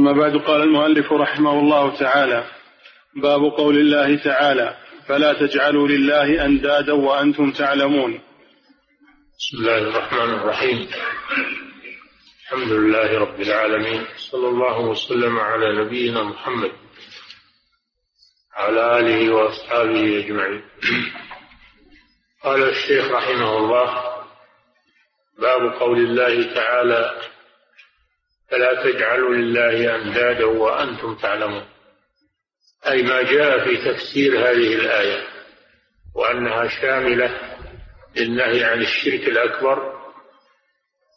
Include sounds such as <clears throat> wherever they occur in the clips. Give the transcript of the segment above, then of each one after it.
ثم بعد قال المؤلف رحمه الله تعالى باب قول الله تعالى فلا تجعلوا لله أندادا وأنتم تعلمون. بسم الله الرحمن الرحيم. الحمد لله رب العالمين صلى الله وسلم على نبينا محمد على آله وأصحابه أجمعين. قال الشيخ رحمه الله باب قول الله تعالى فلا تجعلوا لله أندادا وأنتم تعلمون. أي ما جاء في تفسير هذه الآية وأنها شاملة للنهي عن الشرك الأكبر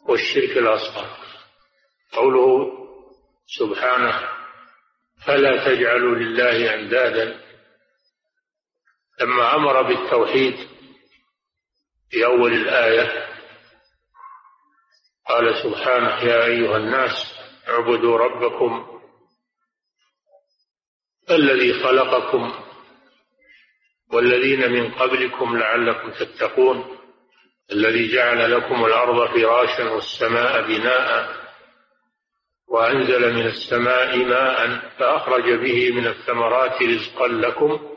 والشرك الأصغر. قوله سبحانه فلا تجعلوا لله أندادا. لما أمر بالتوحيد في أول الآية قال سبحانه يا أيها الناس اعبدوا ربكم الذي خلقكم والذين من قبلكم لعلكم تتقون الذي جعل لكم الأرض فراشا والسماء بناء وأنزل من السماء ماء فأخرج به من الثمرات رزقا لكم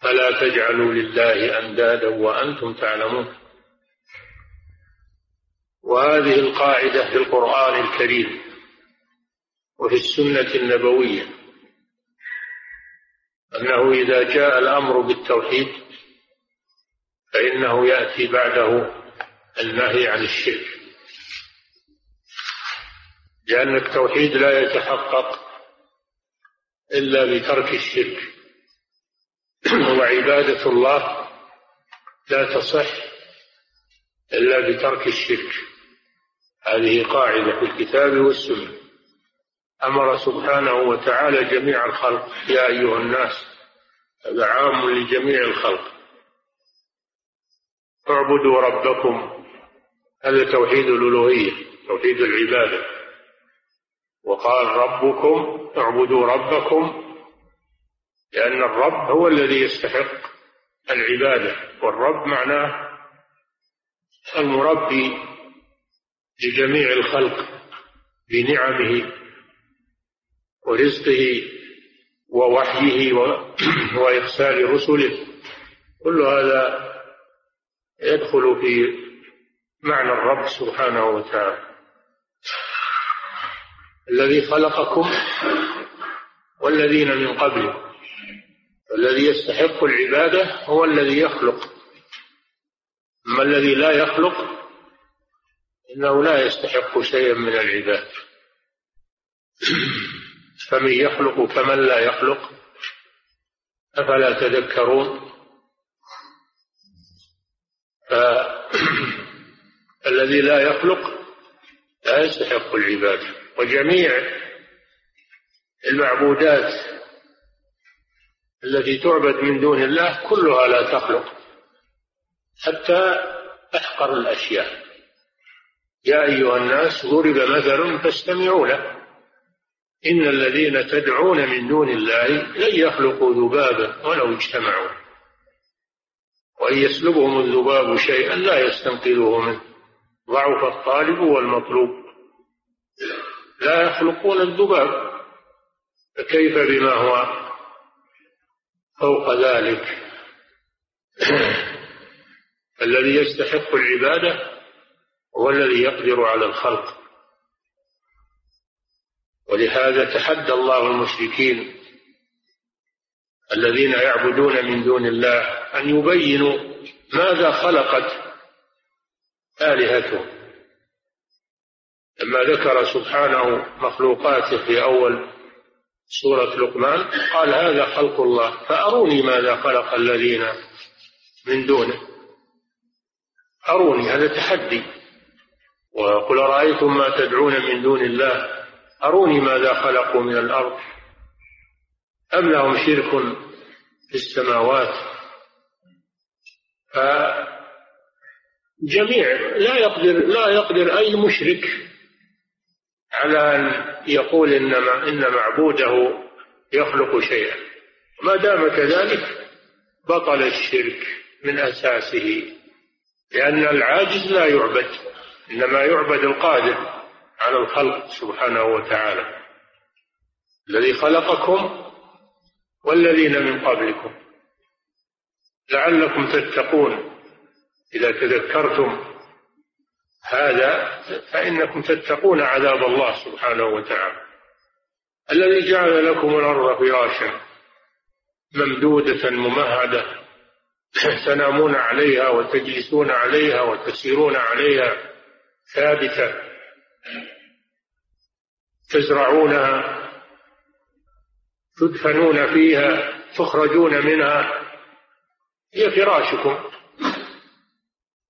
فلا تجعلوا لله أندادا وأنتم تعلمون. وهذه القاعدة في القرآن الكريم وفي السنة النبوية أنه إذا جاء الأمر بالتوحيد فإنه يأتي بعده النهي عن الشرك. لأن التوحيد لا يتحقق إلا بترك الشرك. <clears throat> وعبادة الله لا تصح إلا بترك الشرك. هذه قاعدة في الكتاب والسنة. أمر سبحانه وتعالى جميع الخلق. يا أيها الناس هذا عام لجميع الخلق. اعبدوا ربكم. هذا توحيد الألوهية توحيد العبادة. وقال ربكم اعبدوا ربكم لأن الرب هو الذي يستحق العبادة. والرب معناه المربي لجميع الخلق بنعمه ورزقه ووحيه <clears throat> وإرسال رسله. كل هذا يدخل في معنى الرب سبحانه وتعالى. الذي خلقكم والذين من قبلكم. الذي يستحق العبادة هو الذي يخلق. أما الذي لا يخلق إنه لا يستحق شيئا من العباد. فمن يخلق كمن لا يخلق أفلا تذكرون؟ فالذي <clears throat> لا يخلق لا يستحق العبادة وجميع المعبودات التي تعبد من دون الله كلها لا تخلق حتى أحقر الأشياء. يا أيها الناس ضرب مثل فاستمعوا له. إن الذين تدعون من دون الله لن يخلقوا ذبابا ولو اجتمعوا. وإن يسلبهم الذباب شيئا لا يستنقذوه منه. ضعف الطالب والمطلوب. لا يخلقون الذباب. فكيف بما هو؟ فوق ذلك. <clears throat> الذي يستحق العبادة هو الذي يقدر على الخلق. ولهذا تحدى الله المشركين الذين يعبدون من دون الله أن يبينوا ماذا خلقت آلهتهم. لما ذكر سبحانه مخلوقاته في أول سورة لقمان قال هذا خلق الله فأروني ماذا خلق الذين من دونه. أروني هذا تحدي. وقل رأيتم ما تدعون من دون الله؟ أروني ماذا خلقوا من الأرض؟ أم لهم شرك في السماوات؟ فجميع لا يقدر لا يقدر أي مشرك على أن يقول إنما إن معبوده يخلق شيئا. ما دام كذلك بطل الشرك من أساسه لأن العاجز لا يعبد. إنما يعبد القادر على الخلق سبحانه وتعالى. الذي خلقكم والذين من قبلكم. لعلكم تتقون. إذا تذكرتم هذا فإنكم تتقون عذاب الله سبحانه وتعالى. الذي جعل لكم الأرض فراشا ممدودة ممهدة. تنامون عليها وتجلسون عليها وتسيرون عليها. ثابتة. تزرعونها تدفنون فيها تخرجون منها. هي فراشكم.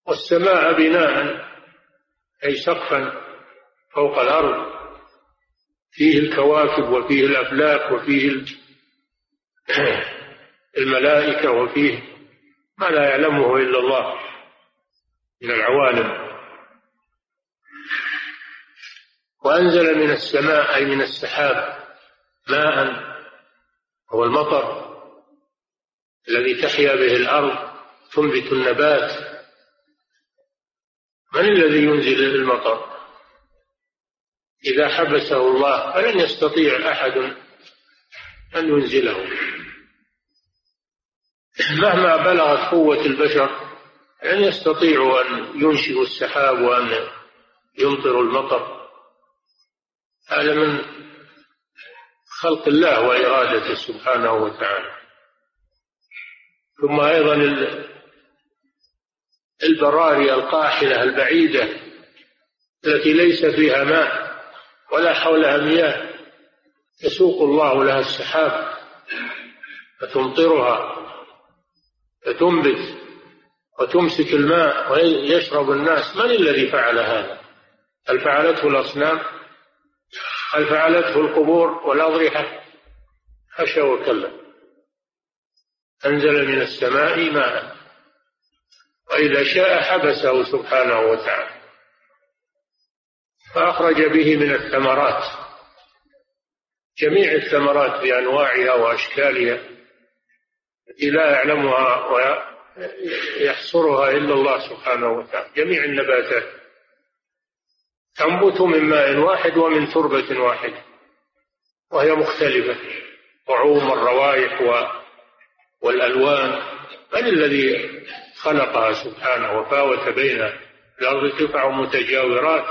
والسماء بناء أي سقفا فوق الأرض. فيه الكواكب وفيه الأفلاك وفيه <clears throat> الملائكة وفيه ما لا يعلمه إلا الله من العوالم. وأنزل من السماء أي من السحاب ماء هو المطر الذي تحيا به الأرض تنبت النبات. من الذي ينزل المطر؟ إذا حبسه الله فلن يستطيع أحد أن ينزله. مهما بلغت قوة البشر لن يستطيعوا أن ينشئوا السحاب وأن يمطروا المطر. هذا من خلق الله وإرادته سبحانه وتعالى. ثم أيضا البراري القاحلة البعيدة التي ليس فيها ماء ولا حولها مياه يسوق الله لها السحاب فتمطرها فتنبت وتمسك الماء ويشرب الناس. من الذي فعل هذا؟ هل فعلته الأصنام؟ هل فعلته القبور والأضرحة؟ حاشا وكلا. أنزل من السماء ماء وإذا شاء حبسه سبحانه وتعالى. فأخرج به من الثمرات. جميع الثمرات بأنواعها وأشكالها التي لا يعلمها ويحصرها إلا الله سبحانه وتعالى. جميع النباتات. تنبت من ماء واحد ومن تربة واحدة وهي مختلفة. طعوم الروائح والألوان. من الذي خلقها سبحانه وفاوت بين الأرض؟ قطع متجاورات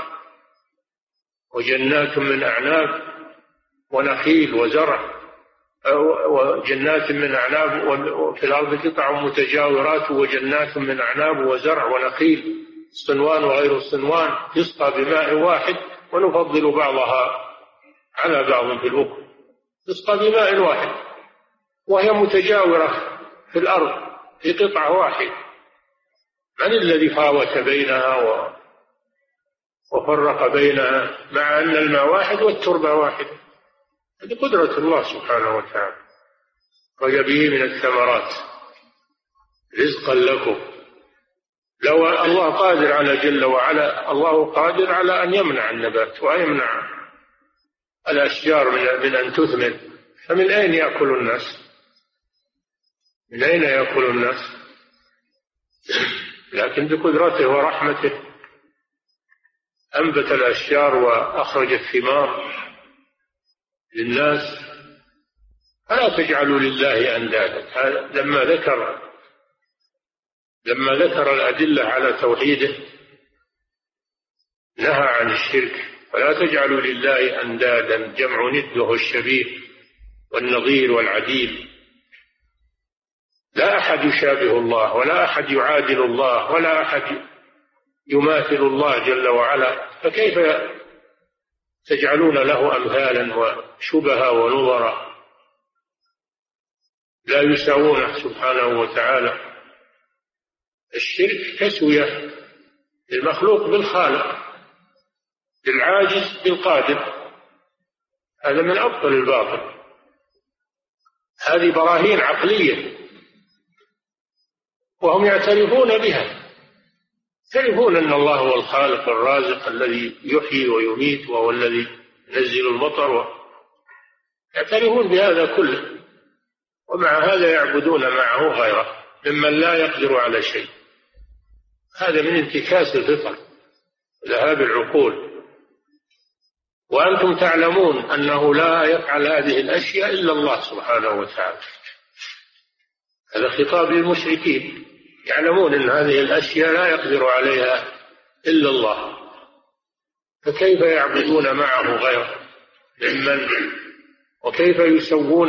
وجنات من أعناب ونخيل وزرع. وجنات من أعناب وفي الأرض قطع متجاورات وجنات من أعناب وزرع ونخيل. صنوان وغير صنوان يسقى بماء واحد ونفضل بعضها على بعض في الأخرى تسقى بماء واحد وهي متجاورة في الأرض في قطعة واحدة من الذي فاوت بينها و وفرق بينها مع أن الماء واحد والتربة واحدة هذه قدرة الله سبحانه وتعالى. به من الثمرات رزقا لكم. لو الله قادر على جل وعلا الله قادر على أن يمنع النبات ويمنع الأشجار من أن تثمر. فمن أين يأكل الناس؟ من أين يأكل الناس؟ لكن بقدرته ورحمته أنبت الأشجار وأخرج الثمار للناس. فلا تجعلوا لله أندادا؟ لما ذكر لما ذكر الأدلة على توحيده نهى عن الشرك. فلا تجعلوا لله أندادا جمع نده الشبيه والنظير والعديل. لا أحد يشابه الله ولا أحد يعادل الله ولا أحد يماثل الله جل وعلا. فكيف تجعلون له أمثالا وشبها ونظرا؟ لا يساوونه سبحانه وتعالى. الشرك تسوية للمخلوق بالخالق للعاجز بالقادر. هذا من أبطل الباطل. هذه براهين عقلية. وهم يعترفون بها. يعترفون أن الله هو الخالق الرازق الذي يحيي ويميت وهو الذي ينزل المطر. يعترفون بهذا كله. ومع هذا يعبدون معه غيره ممن لا يقدر على شيء. هذا من انتكاس الفطر ذهاب العقول. وأنتم تعلمون أنه لا يفعل هذه الأشياء إلا الله سبحانه وتعالى. هذا خطاب للمشركين. يعلمون أن هذه الأشياء لا يقدر عليها إلا الله. فكيف يعبدون معه غيره؟ ممن وكيف يسوون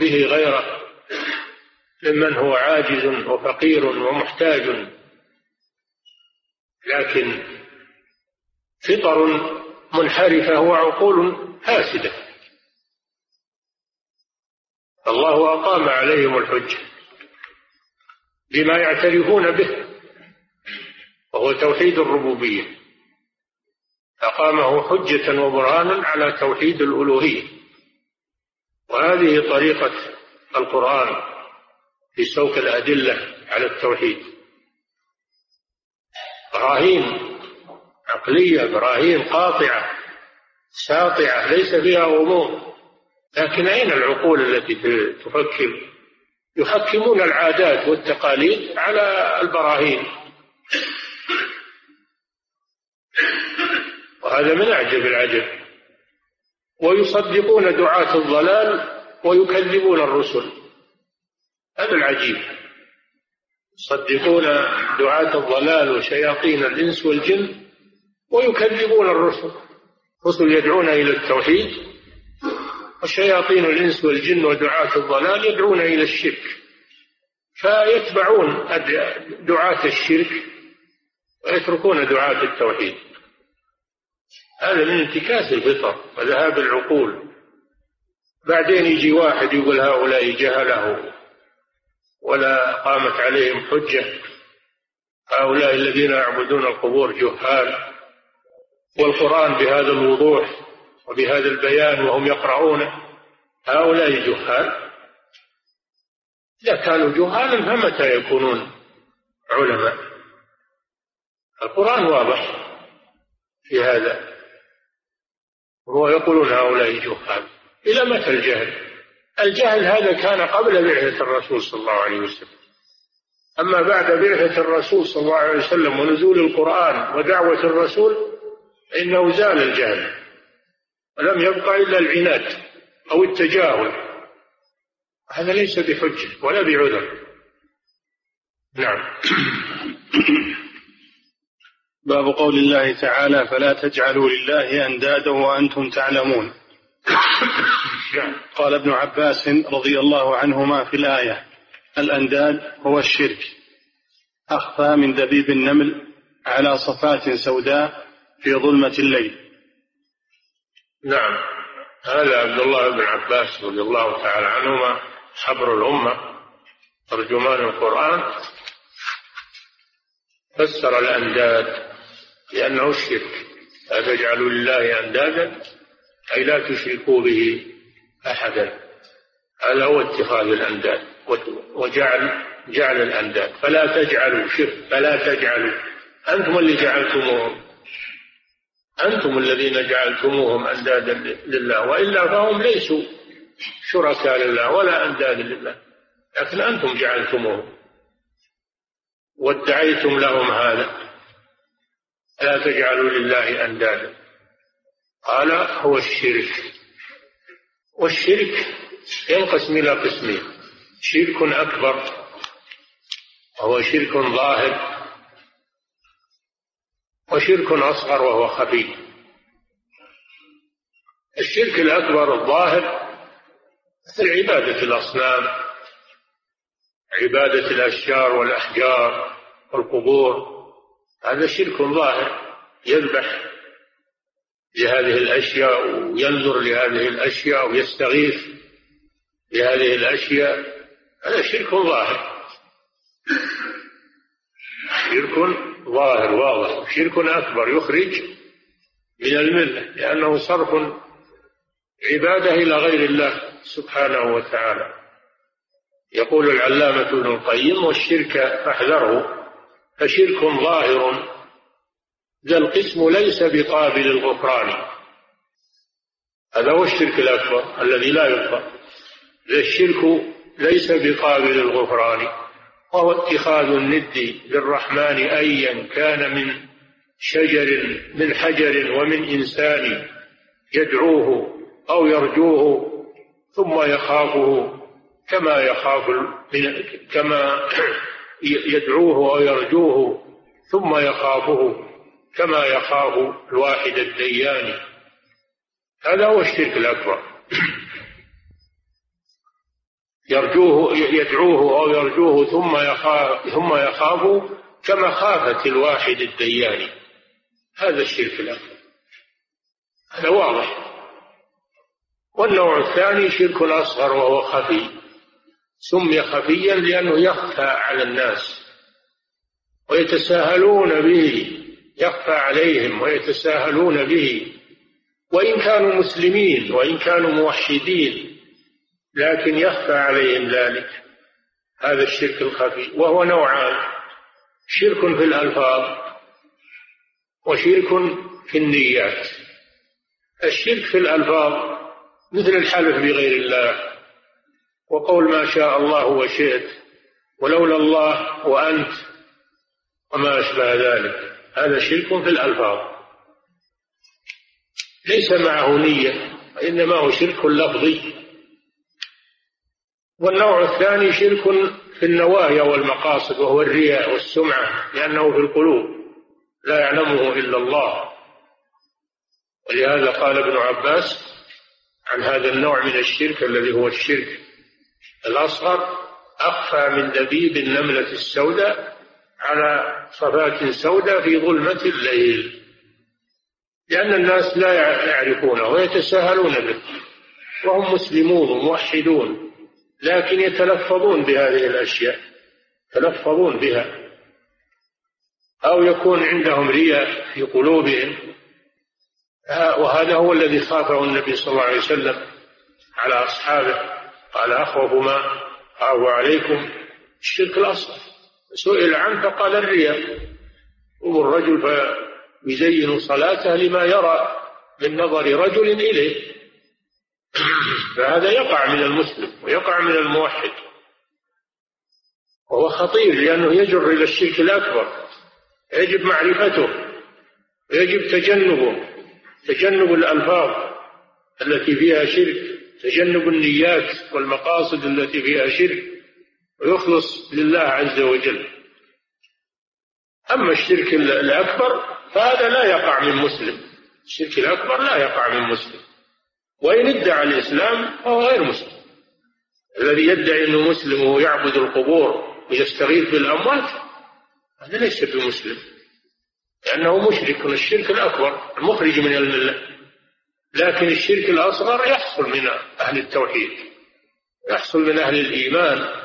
به غيره؟ ممن هو عاجز وفقير ومحتاج؟ لكن فطر منحرفة وعقول فاسدة الله أقام عليهم الحجة بما يعترفون به وهو توحيد الربوبية. أقامه حجة وبرهانا على توحيد الألوهية. وهذه طريقة القرآن في سوق الأدلة على التوحيد. براهين عقلية براهين قاطعة ساطعة ليس فيها غموض. لكن أين العقول التي تفكر يحكمون العادات والتقاليد على البراهين. وهذا من أعجب العجب. ويصدقون دعاة الضلال ويكذبون الرسل. هذا العجيب. يصدقون دعاة الضلال وشياطين الإنس والجن ويكذبون الرسل. الرسل يدعون إلى التوحيد وشياطين الإنس والجن ودعاة الضلال يدعون إلى الشرك. فيتبعون دعاة الشرك ويتركون دعاة التوحيد. هذا من انتكاس الفطر وذهاب العقول. بعدين يجي واحد يقول هؤلاء جهله. ولا قامت عليهم حجة. هؤلاء الذين يعبدون القبور جهال. والقرآن بهذا الوضوح وبهذا البيان وهم يقرؤونه. هؤلاء جهال. إذا كانوا جهالا فمتى يكونون علماء؟ القرآن واضح في هذا. وهو يقولون هؤلاء جهال. إلى متى الجهل؟ الجهل هذا كان قبل بعثة الرسول صلى الله عليه وسلم. أما بعد بعثة الرسول صلى الله عليه وسلم ونزول القرآن ودعوة الرسول فإنه زال الجهل. ولم يبقى إلا العناد أو التجاهل. هذا ليس بحجة ولا بعذر. نعم. <coughs> باب قول الله تعالى فلا تجعلوا لله أندادا وأنتم تعلمون. <coughs> قال ابن عباس رضي الله عنهما في الآية الأنداد هو الشرك أخفى من دبيب النمل على صفات سوداء في ظلمة الليل. نعم. هذا عبد الله بن عباس رضي الله تعالى عنهما حبر الأمة ترجمان القرآن. فسر الأنداد لأنه الشرك لا تجعلوا لله أندادا أي لا تشركوا به. أحدا هذا هو اتخاذ الأنداد وجعل جعل الأنداد. فلا تجعلوا شرك فلا تجعلوا. أنتم اللي جعلتموهم. أنتم الذين جعلتموهم أندادا لله. وإلا فهم ليسوا شركاء لله ولا أنداد لله. لكن أنتم جعلتموهم. وادعيتم لهم هذا. لا تجعلوا لله أندادا. قال هو الشرك. والشرك ينقسم إلى قسمين. شرك أكبر وهو شرك ظاهر وشرك أصغر وهو خفي الشرك الأكبر الظاهر مثل عبادة الأصنام عبادة الأشجار والأحجار والقبور. هذا شرك ظاهر يذبح لهذه الأشياء وينظر لهذه الأشياء ويستغيث بهذه الأشياء هذا شرك ظاهر. شرك ظاهر واضح. شرك أكبر يخرج من الملة لأنه صرف عبادة إلى غير الله سبحانه وتعالى. يقول العلامة ابن القيم والشرك فاحذره فشرك ظاهر ذا القسم ليس بقابل الغفران. هذا هو الشرك الأكبر الذي لا يغفر ذا الشرك ليس بقابل الغفران. وهو اتخاذ الند للرحمن أيا كان من شجر من حجر ومن إنسان يدعوه أو يرجوه ثم يخافه كما يخاف كما <coughs> يدعوه أو يرجوه ثم يخافه. كما يخاف الواحد الديان. هذا هو الشرك الأكبر. يرجوه يدعوه أو يرجوه ثم يخاف ثم يخاف كما خافت الواحد الديان. هذا الشرك الأكبر. هذا واضح. والنوع الثاني شرك أصغر وهو خفي. سمي خفيا لأنه يخفى على الناس ويتساهلون به. يخفى عليهم ويتساهلون به. وإن كانوا مسلمين وإن كانوا موحدين لكن يخفى عليهم ذلك. هذا الشرك الخفي وهو نوعان شرك في الألفاظ وشرك في النيات. الشرك في الألفاظ مثل الحلف بغير الله وقول ما شاء الله وشئت ولولا الله وأنت وما أشبه ذلك. هذا شرك في الألفاظ. ليس معه نية وإنما هو شرك لفظي. والنوع الثاني شرك في النوايا والمقاصد وهو الرياء والسمعة لأنه في القلوب لا يعلمه إلا الله. ولهذا قال ابن عباس عن هذا النوع من الشرك الذي هو الشرك الأصغر أخفى من دبيب النملة السوداء على صفات سوداء في ظلمة الليل. لأن الناس لا يعرفونه ويتساهلون به وهم مسلمون وموحدون لكن يتلفظون بهذه الأشياء يتلفظون بها. أو يكون عندهم رياء في قلوبهم. وهذا هو الذي خافه النبي صلى الله عليه وسلم على أصحابه قال أخوف ما أخاف عليكم. الشرك الأصغر. سئل عنه فقال الرياء. الرجل فيزين صلاته لما يرى من نظر رجل إليه. فهذا يقع من المسلم ويقع من الموحد. وهو خطير لأنه يجر إلى الشرك الأكبر. يجب معرفته. ويجب تجنبه. تجنب الألفاظ التي فيها شرك. تجنب النيات والمقاصد التي فيها شرك. ويخلص لله عز وجل. أما الشرك الأكبر فهذا لا يقع من مسلم. الشرك الأكبر لا يقع من مسلم. وإن ادعى الإسلام فهو غير مسلم. الذي يدعي أنه مسلم ويعبد القبور ويستغيث بالأموات هذا ليس بمسلم. لأنه مشرك. الشرك الأكبر المخرج من الملة لكن الشرك الأصغر يحصل من أهل التوحيد يحصل من أهل الإيمان.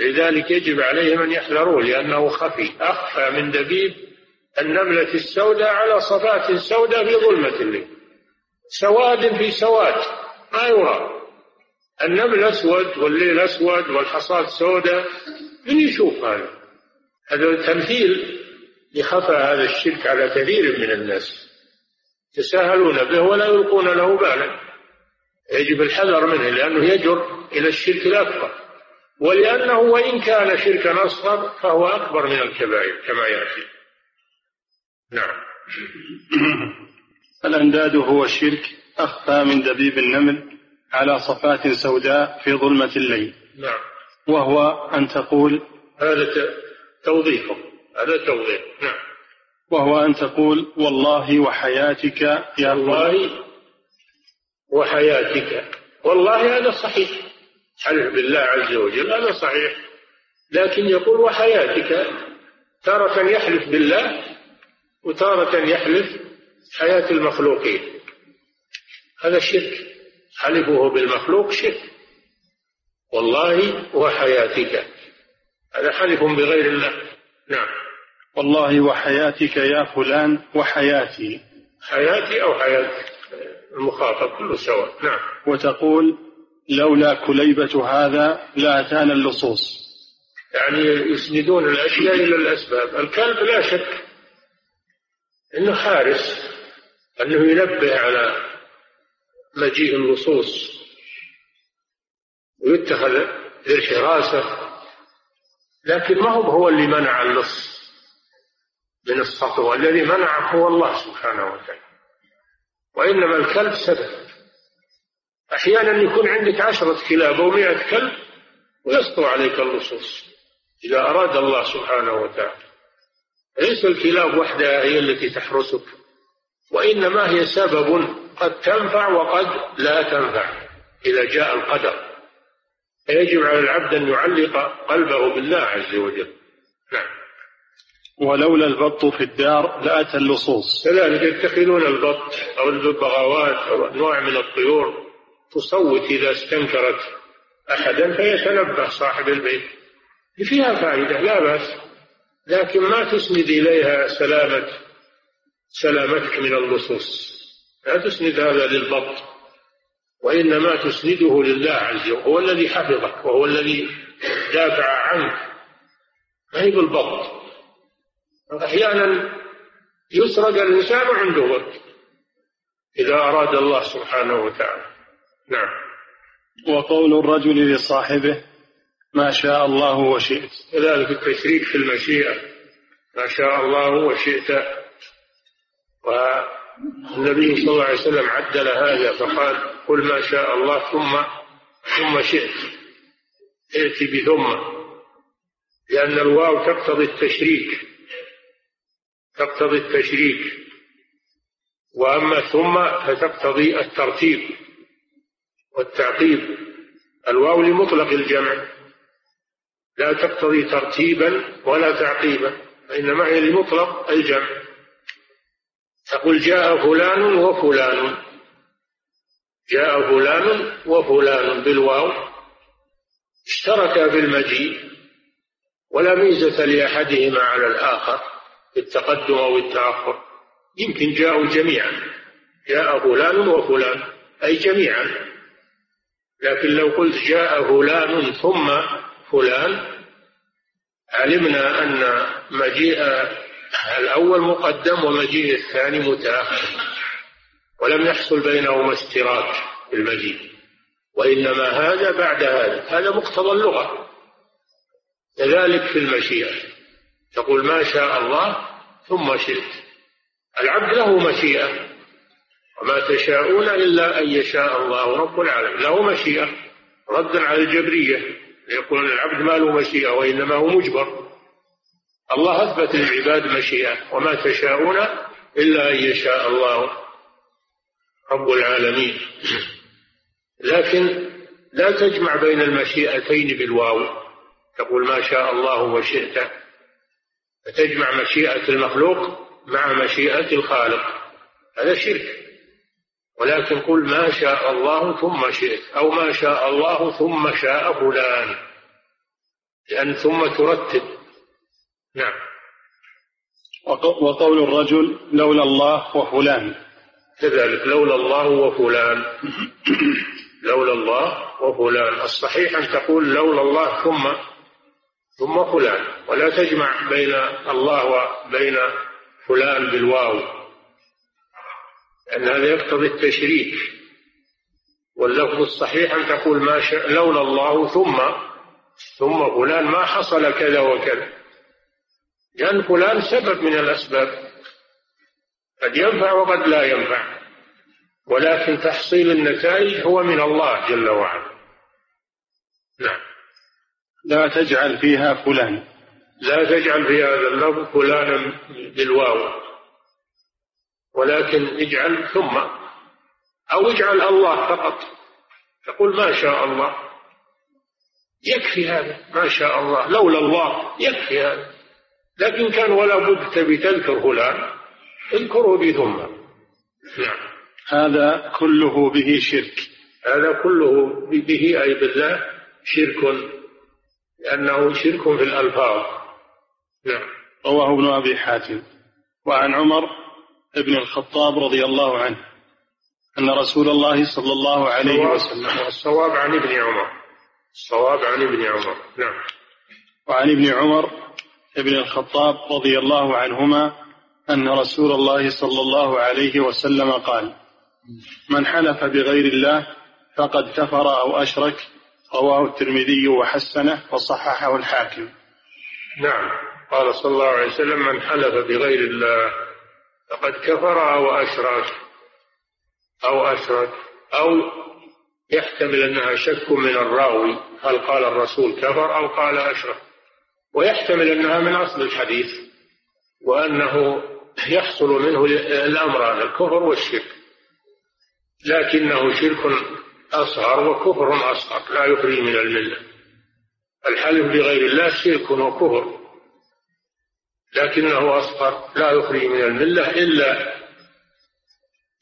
لذلك يجب عليهم أن يحذروه لأنه خفي. أخفى من دبيب النملة السوداء على صفات سوداء في ظلمة الليل سواد في سواد. ما يرى النمل أسود والليل أسود والحصاد سوداء. من يشوف هذا؟ هذا تمثيل لخفى هذا الشرك على كثير من الناس. يتساهلون به ولا يلقون له بالا. يجب الحذر منه لأنه يجر إلى الشرك الأكبر. ولأنه وإن كان شركا أصغر فهو أكبر من الكبائر كما يأتي نعم. <clears throat> الأنداد هو الشرك أخفى من دبيب النمل على صفات سوداء في ظلمة الليل. نعم. وهو أن تقول هذا توضيح هذا توضيح. نعم. وهو أن تقول والله وحياتك يا الله. وحياتك. والله هذا صحيح. حلف بالله عز وجل هذا صحيح. لكن يقول وحياتك تارة يحلف بالله وتارة يحلف حياة المخلوقين. هذا شرك. حلفه بالمخلوق شرك. والله وحياتك. هذا حلف بغير الله. نعم. والله وحياتك يا فلان وحياتي. حياتي أو حياة المخاطب كله سواء. نعم. وتقول لولا كليبة هذا لأتانا اللصوص. يعني يسندون الأشياء إلى الأسباب. الكلب لا شك أنه حارس أنه ينبه على مجيء اللصوص ويتخذ للحراسة لكن ما هو هو اللي منع اللص من السطو. الذي منعه هو الله سبحانه وتعالى. وإنما الكلب سبب. أحيانا يكون عندك عشرة كلاب أو مئة كلب ويسطو عليك اللصوص. إذا أراد الله سبحانه وتعالى. ليس الكلاب وحدها هي التي تحرسك. وإنما هي سبب قد تنفع وقد لا تنفع. إذا جاء القدر. فيجب على العبد أن يعلق قلبه بالله عز وجل. نعم. ولولا البط في الدار لأتى اللصوص. كذلك يتخذون البط أو الببغاوات أو نوع من الطيور. تصوت إذا استنكرت أحدا فيتنبه صاحب البيت. فيها فائدة لا بأس. لكن ما تسند إليها سلامة سلامتك من اللصوص. لا تسند هذا للبط وإنما تسنده لله عز وجل هو الذي حفظك وهو الذي دافع عنك. ما هي بالبط أحيانا يسرق الإنسان عنده بط إذا أراد الله سبحانه وتعالى. نعم. وقول الرجل لصاحبه ما شاء الله وشئت. كذلك التشريك في المشيئة. ما شاء الله وشئت. والنبي صلى الله عليه وسلم عدل هذا فقال قل ما شاء الله ثم ثم شئت. ائتي بثم. لأن الواو تقتضي التشريك. تقتضي التشريك. وأما ثم فتقتضي الترتيب. والتعقيب. الواو لمطلق الجمع. لا تقتضي ترتيبا ولا تعقيبا إنما هي لمطلق الجمع. تقول جاء فلان وفلان. جاء فلان وفلان بالواو. اشتركا في المجيء ولا ميزة لأحدهما على الآخر في التقدم أو التأخر. يمكن جاءوا جميعا. جاء فلان وفلان أي جميعا. لكن لو قلت جاء فلان ثم فلان علمنا أن مجيء الأول مقدم ومجيء الثاني متأخر ولم يحصل بينهما اشتراك في المجيء وإنما هذا بعد هذا هذا مقتضى اللغة كذلك في المشيئة تقول ما شاء الله ثم شئت العبد له مشيئة. وما تشاءون إلا أن يشاء الله رب العالمين. له مشيئة ردا على الجبرية يقول العبد ما له مشيئة وإنما هو مجبر. الله أثبت للعباد مشيئة وما تشاءون إلا أن يشاء الله رب العالمين. لكن لا تجمع بين المشيئتين بالواو. تقول ما شاء الله وشئت. فتجمع مشيئة المخلوق مع مشيئة الخالق. هذا شرك. ولكن قل ما شاء الله ثم شئت أو ما شاء الله ثم شاء فلان. لأن ثم ترتب. نعم. وقول الرجل لولا الله وفلان. كذلك لولا الله وفلان. لولا الله وفلان. الصحيح أن تقول لولا الله ثم ثم فلان. ولا تجمع بين الله وبين فلان بالواو. لأن هذا يقتضي التشريك. واللفظ الصحيح أن تقول ما شاء لولا الله ثم ثم فلان ما حصل كذا وكذا. لأن فلان سبب من الأسباب. قد ينفع وقد لا ينفع. ولكن تحصيل النتائج هو من الله جل وعلا. نعم. لا تجعل فيها فلان. لا تجعل في هذا اللفظ فلانا بالواو. ولكن اجعل ثم أو اجعل الله فقط. تقول ما شاء الله. يكفي هذا ما شاء الله. لولا الله يكفي هذا. لكن كان ولا بد تبي تذكر فلان اذكره بثم. نعم. هذا كله به شرك. هذا كله به أي بالله شرك لأنه شرك في الألفاظ. نعم. رواه ابن أبي حاتم. وعن عمر ابن الخطاب رضي الله عنه أن رسول الله صلى الله عليه وسلم الصواب عن ابن عمر. الصواب عن ابن عمر. نعم. وعن ابن عمر ابن الخطاب رضي الله عنهما أن رسول الله صلى الله عليه وسلم قال من حلف بغير الله فقد كفر أو أشرك رواه الترمذي وحسنه وصححه الحاكم. نعم. قال صلى الله عليه وسلم من حلف بغير الله فقد كفر أو أشرك أو أشرك أو يحتمل أنها شك من الراوي هل قال الرسول كفر أو قال أشرك. ويحتمل أنها من أصل الحديث وأنه يحصل منه الأمران الكفر والشرك. لكنه شرك أصغر وكفر أصغر لا يخرج من الملة. الحلف بغير الله شرك وكفر. لكنه أصغر لا يخرج من الملة إلا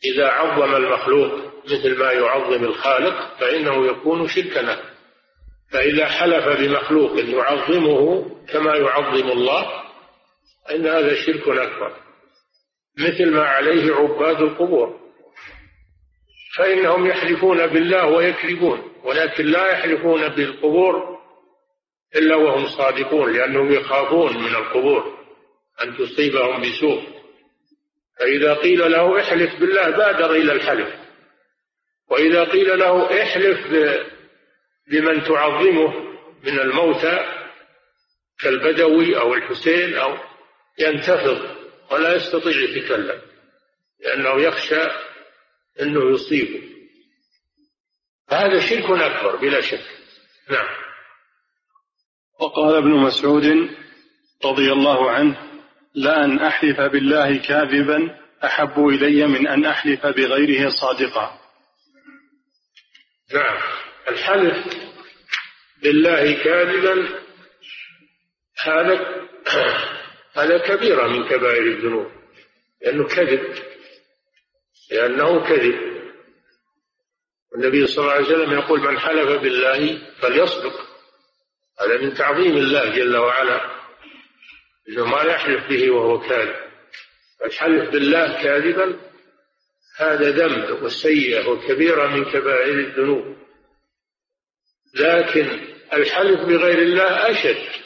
إذا عظم المخلوق مثل ما يعظم الخالق فإنه يكون شركا فإذا حلف بمخلوق يعظمه كما يعظم الله فإن هذا شرك أكبر. مثل ما عليه عباد القبور. فإنهم يحلفون بالله ويكذبون ولكن لا يحلفون بالقبور إلا وهم صادقون لأنهم يخافون من القبور. أن تصيبهم بسوء. فإذا قيل له احلف بالله بادر إلى الحلف. وإذا قيل له احلف بمن تعظمه من الموتى كالبدوي أو الحسين أو ينتفض ولا يستطيع يتكلم لأنه يخشى أنه يصيبه. هذا شرك أكبر بلا شك. نعم. وقال ابن مسعود رضي الله عنه لأن أحلف بالله كاذبا أحب إلي من أن أحلف بغيره صادقا. نعم. الحلف بالله كاذبا هذا <clears throat> هذا كبيرة من كبائر الذنوب لأنه كذب لأنه كذب. النبي صلى الله عليه وسلم يقول من حلف بالله فليصدق. هذا من تعظيم الله جل وعلا. إنه ما يحلف به وهو كاذب. الحلف بالله كاذبا هذا ذنب وسيئة وكبيرة من كبائر الذنوب. لكن الحلف بغير الله أشد.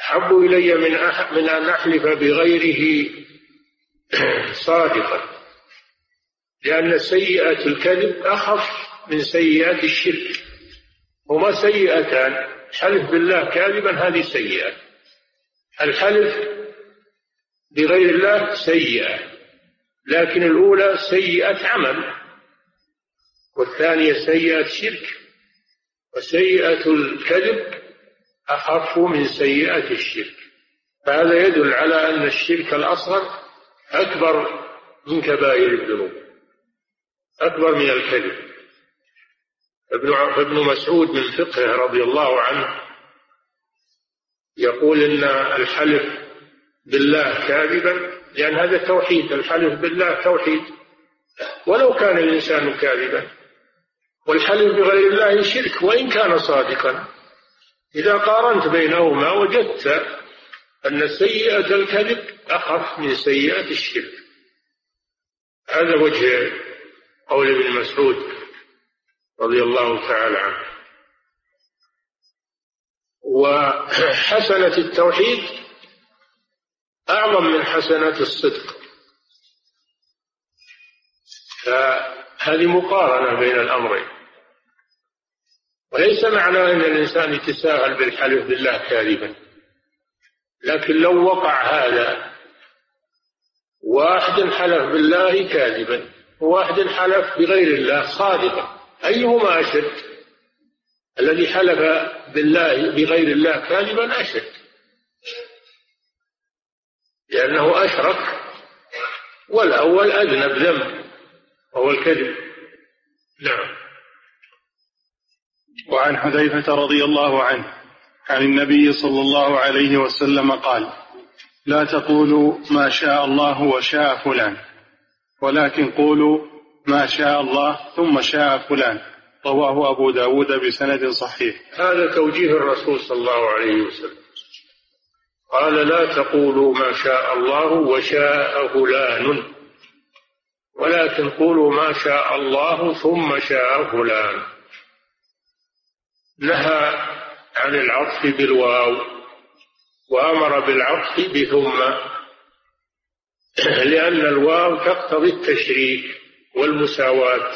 أحب إلي من من أن أحلف بغيره صادقا. لأن سيئة الكذب أخف من سيئات الشرك. هما سيئتان؟ الحلف بالله كاذبا هذه سيئة. الحلف بغير الله سيئة. لكن الأولى سيئة عمل والثانية سيئة شرك وسيئة الكذب أخف من سيئة الشرك. فهذا يدل على أن الشرك الأصغر أكبر من كبائر الذنوب أكبر من الكذب. ابن ابن مسعود من فقهه رضي الله عنه يقول إن الحلف بالله كاذبا لأن هذا توحيد الحلف بالله توحيد. ولو كان الإنسان كاذبا. والحلف بغير الله شرك وإن كان صادقا. إذا قارنت بينهما وجدت أن سيئة الكذب أخف من سيئة الشرك. هذا وجه قول ابن مسعود. رضي الله تعالى عنه. وحسنة التوحيد أعظم من حسنة الصدق. فهذه مقارنة بين الأمرين. وليس معنى أن الإنسان يتساهل بالحلف بالله كاذبا. لكن لو وقع هذا واحد حلف بالله كاذبا وواحد حلف بغير الله صادقا. أيهما أشد؟ الذي حلف بالله بغير الله كاذبا أشد. لأنه أشرك والأول أذنب ذنب وهو الكذب. نعم. وعن حذيفة رضي الله عنه عن النبي صلى الله عليه وسلم قال لا تقولوا ما شاء الله وشاء فلان ولكن قولوا ما شاء الله ثم شاء فلان. رواه أبو داود بسند صحيح. هذا توجيه الرسول صلى الله عليه وسلم. قال لا تقولوا ما شاء الله وشاء فلان. ولكن قولوا ما شاء الله ثم شاء فلان. نهى عن العطف بالواو وأمر بالعطف بثم. لأن الواو تقتضي التشريك. والمساواة.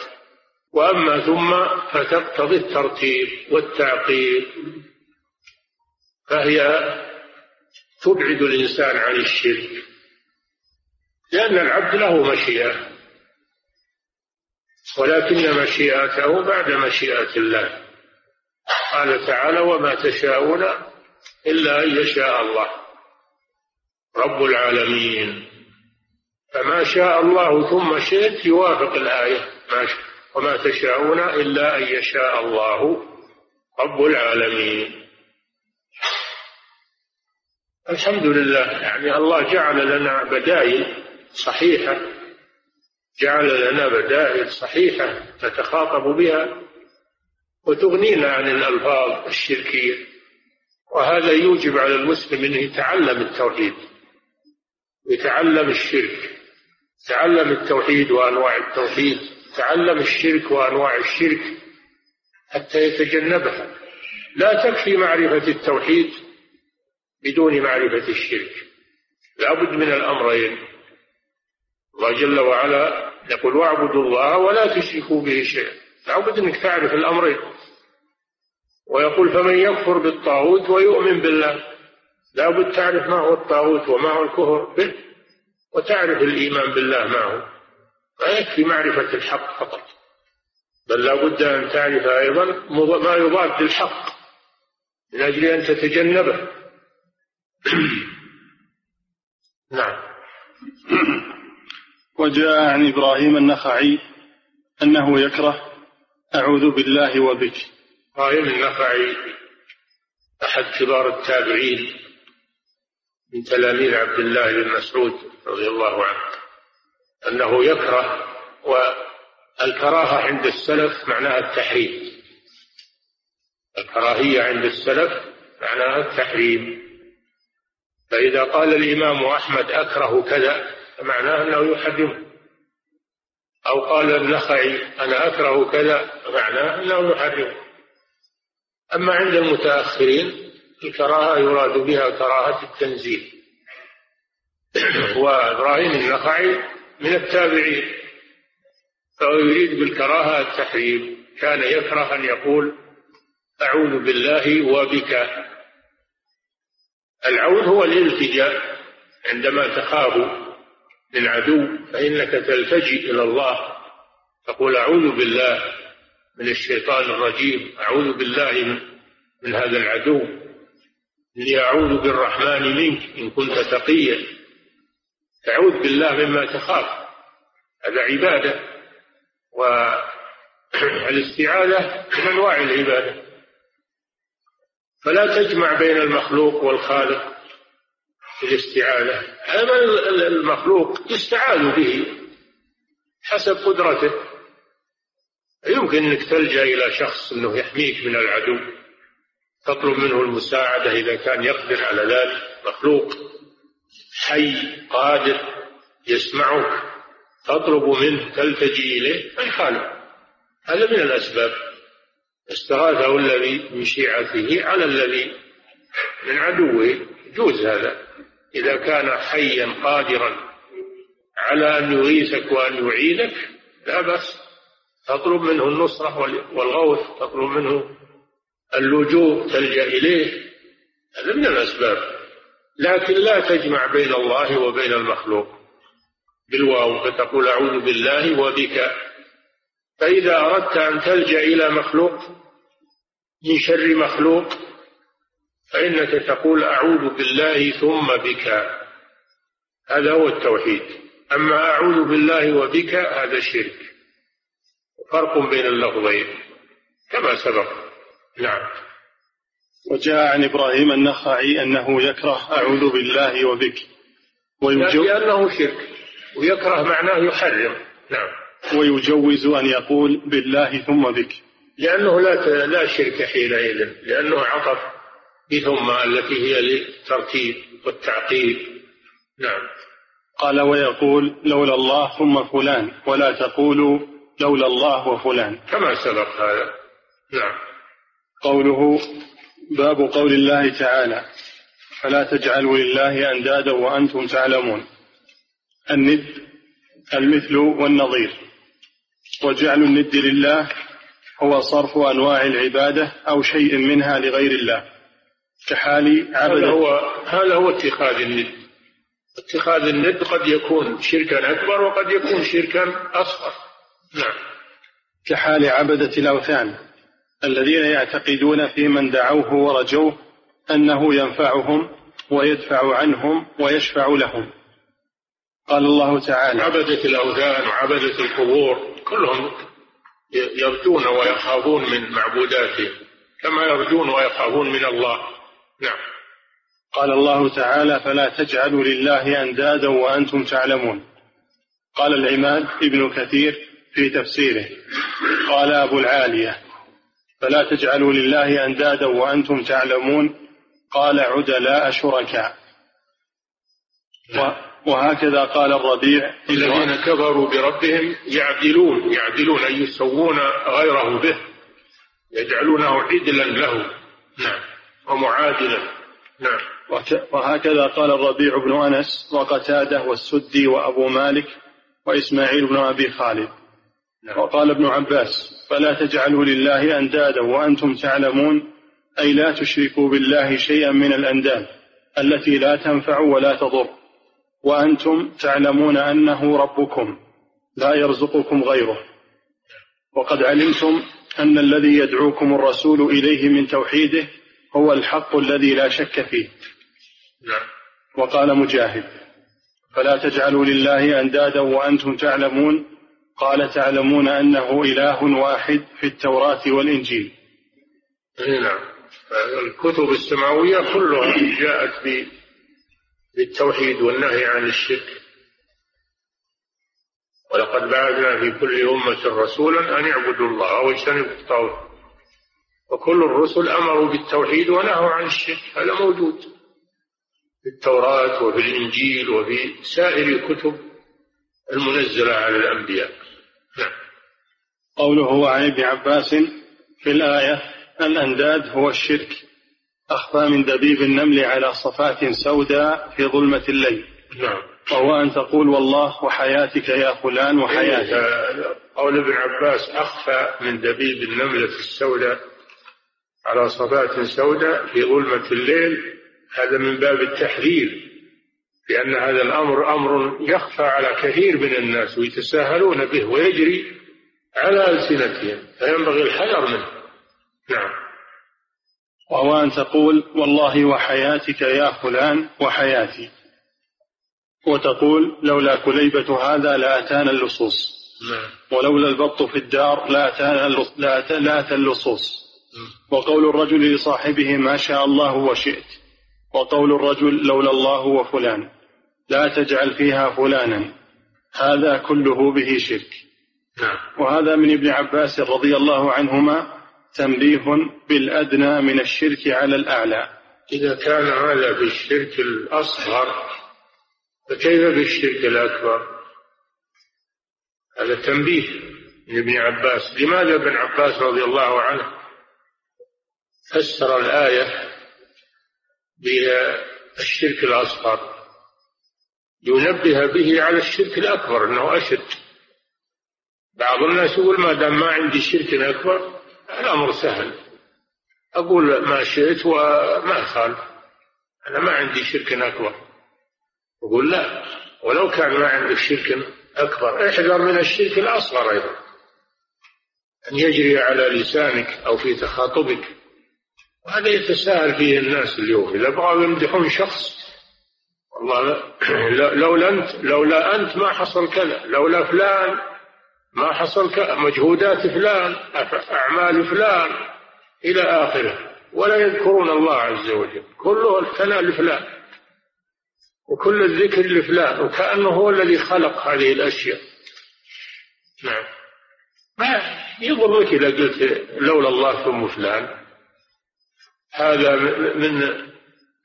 وأما ثم فتقتضي الترتيب والتعقيب فهي تبعد الإنسان عن الشرك لأن العبد له مشيئة ولكن مشيئته بعد مشيئة الله. قال تعالى وما تشاءون إلا أن يشاء الله. رب العالمين. فما شاء الله ثم شئت يوافق الآية. ما وما تشاءون إلا أن يشاء الله رب العالمين. الحمد لله. يعني الله جعل لنا بدائل صحيحة. جعل لنا بدائل صحيحة نتخاطب بها وتغنينا عن الألفاظ الشركية. وهذا يوجب على المسلم أنه يتعلم التوحيد يتعلم الشرك. يتعلم التوحيد وأنواع التوحيد يتعلم الشرك وأنواع الشرك حتى يتجنبها. لا تكفي معرفة التوحيد بدون معرفة الشرك. لابد من الأمرين. الله جل وعلا يقول واعبدوا الله ولا تشركوا به شيئا. لابد انك تعرف الأمرين. ويقول فمن يكفر بالطاغوت ويؤمن بالله. لابد تعرف ما هو الطاغوت وما هو الكفر به. وتعرف الإيمان بالله معه ما يكفي معرفة الحق فقط. بل لابد أن تعرف أيضا ما يضاد الحق من أجل أن تتجنبه. <clears throat> نعم. <clears throat> وجاء عن إبراهيم النخعي أنه يكره أعوذ بالله وبك. إبراهيم النخعي أحد كبار التابعين. من تلاميذ عبد الله بن مسعود رضي الله عنه أنه يكره والكراهة عند السلف معناها التحريم. الكراهية عند السلف معناها التحريم. فإذا قال الإمام أحمد أكره كذا فمعناه أنه يحرمه. أو قال النخعي أنا أكره كذا فمعناه أنه يحرمه. أما عند المتأخرين الكراهة يراد بها كراهة التنزيل. وإبراهيم النخعي من التابعين فهو يريد بالكراهة التحريم. كان يكره أن يقول أعوذ بالله وبك. العوذ هو الالتجاء. عندما تخاف من عدو فإنك تلتجئ إلى الله. تقول أعوذ بالله من الشيطان الرجيم. أعوذ بالله من, من هذا العدو. إني أعوذ بالرحمن منك إن كنت تقيا. تعوذ بالله مما تخاف. هذا عبادة. والاستعاذة من أنواع العبادة. فلا تجمع بين المخلوق والخالق في الاستعاذة أما المخلوق يستعاذ به حسب قدرته. يمكن أنك تلجأ إلى شخص أنه يحميك من العدو. تطلب منه المساعدة إذا كان يقدر على ذلك. مخلوق حي قادر يسمعك. تطلب منه تلتجي إليه ما يخالف هذا من الأسباب. استغاثه الذي من شيعته على الذي من عدوه. يجوز هذا. إذا كان حيا قادرا على أن يغيثك وأن يعينك لا بأس. تطلب منه النصرة والغوث تطلب منه اللجوء تلجأ إليه. هذا من الأسباب. لكن لا تجمع بين الله وبين المخلوق. بالواو فتقول أعوذ بالله وبك. فإذا أردت أن تلجأ إلى مخلوق من شر مخلوق فإنك تقول أعوذ بالله ثم بك. هذا هو التوحيد. أما أعوذ بالله وبك هذا شرك. فرق بين اللفظين كما سبق. نعم. وجاء عن إبراهيم النخعي أنه يكره أعوذ بالله وبك. ويجو... لأنه شرك ويكره معناه يحرم. نعم. ويجوز أن يقول بالله ثم بك. لأنه لا لا شرك حينئذ لأنه عطف بثم التي هي للترتيب والتعقيب. نعم. قال ويقول لولا الله ثم فلان ولا تقولوا لولا الله وفلان. كما سبق هذا. نعم. قوله باب قول الله تعالى فلا تجعلوا لله أندادا وأنتم تعلمون. الند المثل والنظير. وجعل الند لله هو صرف أنواع العبادة أو شيء منها لغير الله. كحال عبد هذا هو هذا هو اتخاذ الند. اتخاذ الند قد يكون شركا أكبر وقد يكون شركا أصغر. نعم. كحال عبدة الأوثان. الذين يعتقدون في من دعوه ورجوه أنه ينفعهم ويدفع عنهم ويشفع لهم. قال الله تعالى عبدة الأوثان وعبدة القبور كلهم يرجون ويخافون من معبوداتهم كما يرجون ويخافون من الله. نعم. قال الله تعالى فلا تجعلوا لله أندادا وأنتم تعلمون. قال العماد ابن كثير في تفسيره. قال أبو العالية فلا تجعلوا لله أندادا وأنتم تعلمون. قال عدلاء شركاء. وهكذا قال الربيع. الذين كفروا بربهم يعدلون يعدلون أي يسوون غيره به يجعلونه عدلا له. نعم. ومعادلا. نعم. وهكذا قال الربيع بن أنس وقتادة والسدي وأبو مالك وإسماعيل بن أبي خالد. نعم. وقال ابن عباس. فلا تجعلوا لله أندادا وأنتم تعلمون أي لا تشركوا بالله شيئا من الأنداد التي لا تنفع ولا تضر. وأنتم تعلمون أنه ربكم لا يرزقكم غيره. وقد علمتم أن الذي يدعوكم الرسول إليه من توحيده هو الحق الذي لا شك فيه. نعم. وقال مجاهد فلا تجعلوا لله أندادا وأنتم تعلمون قال تعلمون أنه إله واحد في التوراة والإنجيل. نعم. الكتب السماوية كلها جاءت بالتوحيد والنهي عن الشرك. ولقد بعثنا في كل أمة رسولا أن يعبدوا الله واجتنبوا الطاغوت. وكل الرسل أمروا بالتوحيد ونهوا عن الشرك. هذا موجود في التوراة وفي الإنجيل وفي سائر الكتب المنزلة على الأنبياء. قوله عن ابن عباس في الآية الأنداد هو الشرك أخفى من دبيب النمل على صفات سوداء في ظلمة الليل. نعم. وهو أن تقول والله وحياتك يا فلان وحياتك قول ابن عباس أخفى من دبيب النملة السوداء على صفات سوداء في ظلمة الليل هذا من باب التحذير. لأن هذا الأمر أمر يخفى على كثير من الناس ويتساهلون به ويجري على ألسنتهم فينبغي الحذر منه. نعم. وهو أن تقول والله وحياتك يا فلان وحياتي. وتقول لولا كليبة هذا لأتانا اللصوص. نعم. ولولا البط في الدار لأتانا لأتى اللصوص. وقول الرجل لصاحبه ما شاء الله وشئت. وقول الرجل لولا الله وفلان. لا تجعل فيها فلانا. هذا كله به شرك. نعم. وهذا من ابن عباس رضي الله عنهما تنبيه بالأدنى من الشرك على الأعلى. إذا كان هذا بالشرك الأصغر فكيف بالشرك الأكبر؟ هذا تنبيه من ابن عباس. لماذا ابن عباس رضي الله عنه فسر الآية بالشرك الأصغر؟ ينبه به على الشرك الأكبر أنه أشد. بعض الناس يقول ما دام ما عندي شرك أكبر الأمر سهل. أقول ما شئت وما خالف أنا ما عندي شرك أكبر. يقول لا ولو كان ما عندك شرك أكبر احذر من الشرك الأصغر أيضا. أن يجري على لسانك أو في تخاطبك. وهذا يتساهل فيه الناس اليوم. إذا بغوا يمدحون شخص والله لولا أنت لولا أنت ما حصل كذا لولا فلان ما حصل كذا مجهودات فلان أعمال فلان إلى آخره. ولا يذكرون الله عز وجل. كله الثناء لفلان وكل الذكر لفلان وكأنه هو الذي خلق هذه الأشياء. نعم. ما يضرك إذا قلت لولا الله ثم فلان؟ هذا من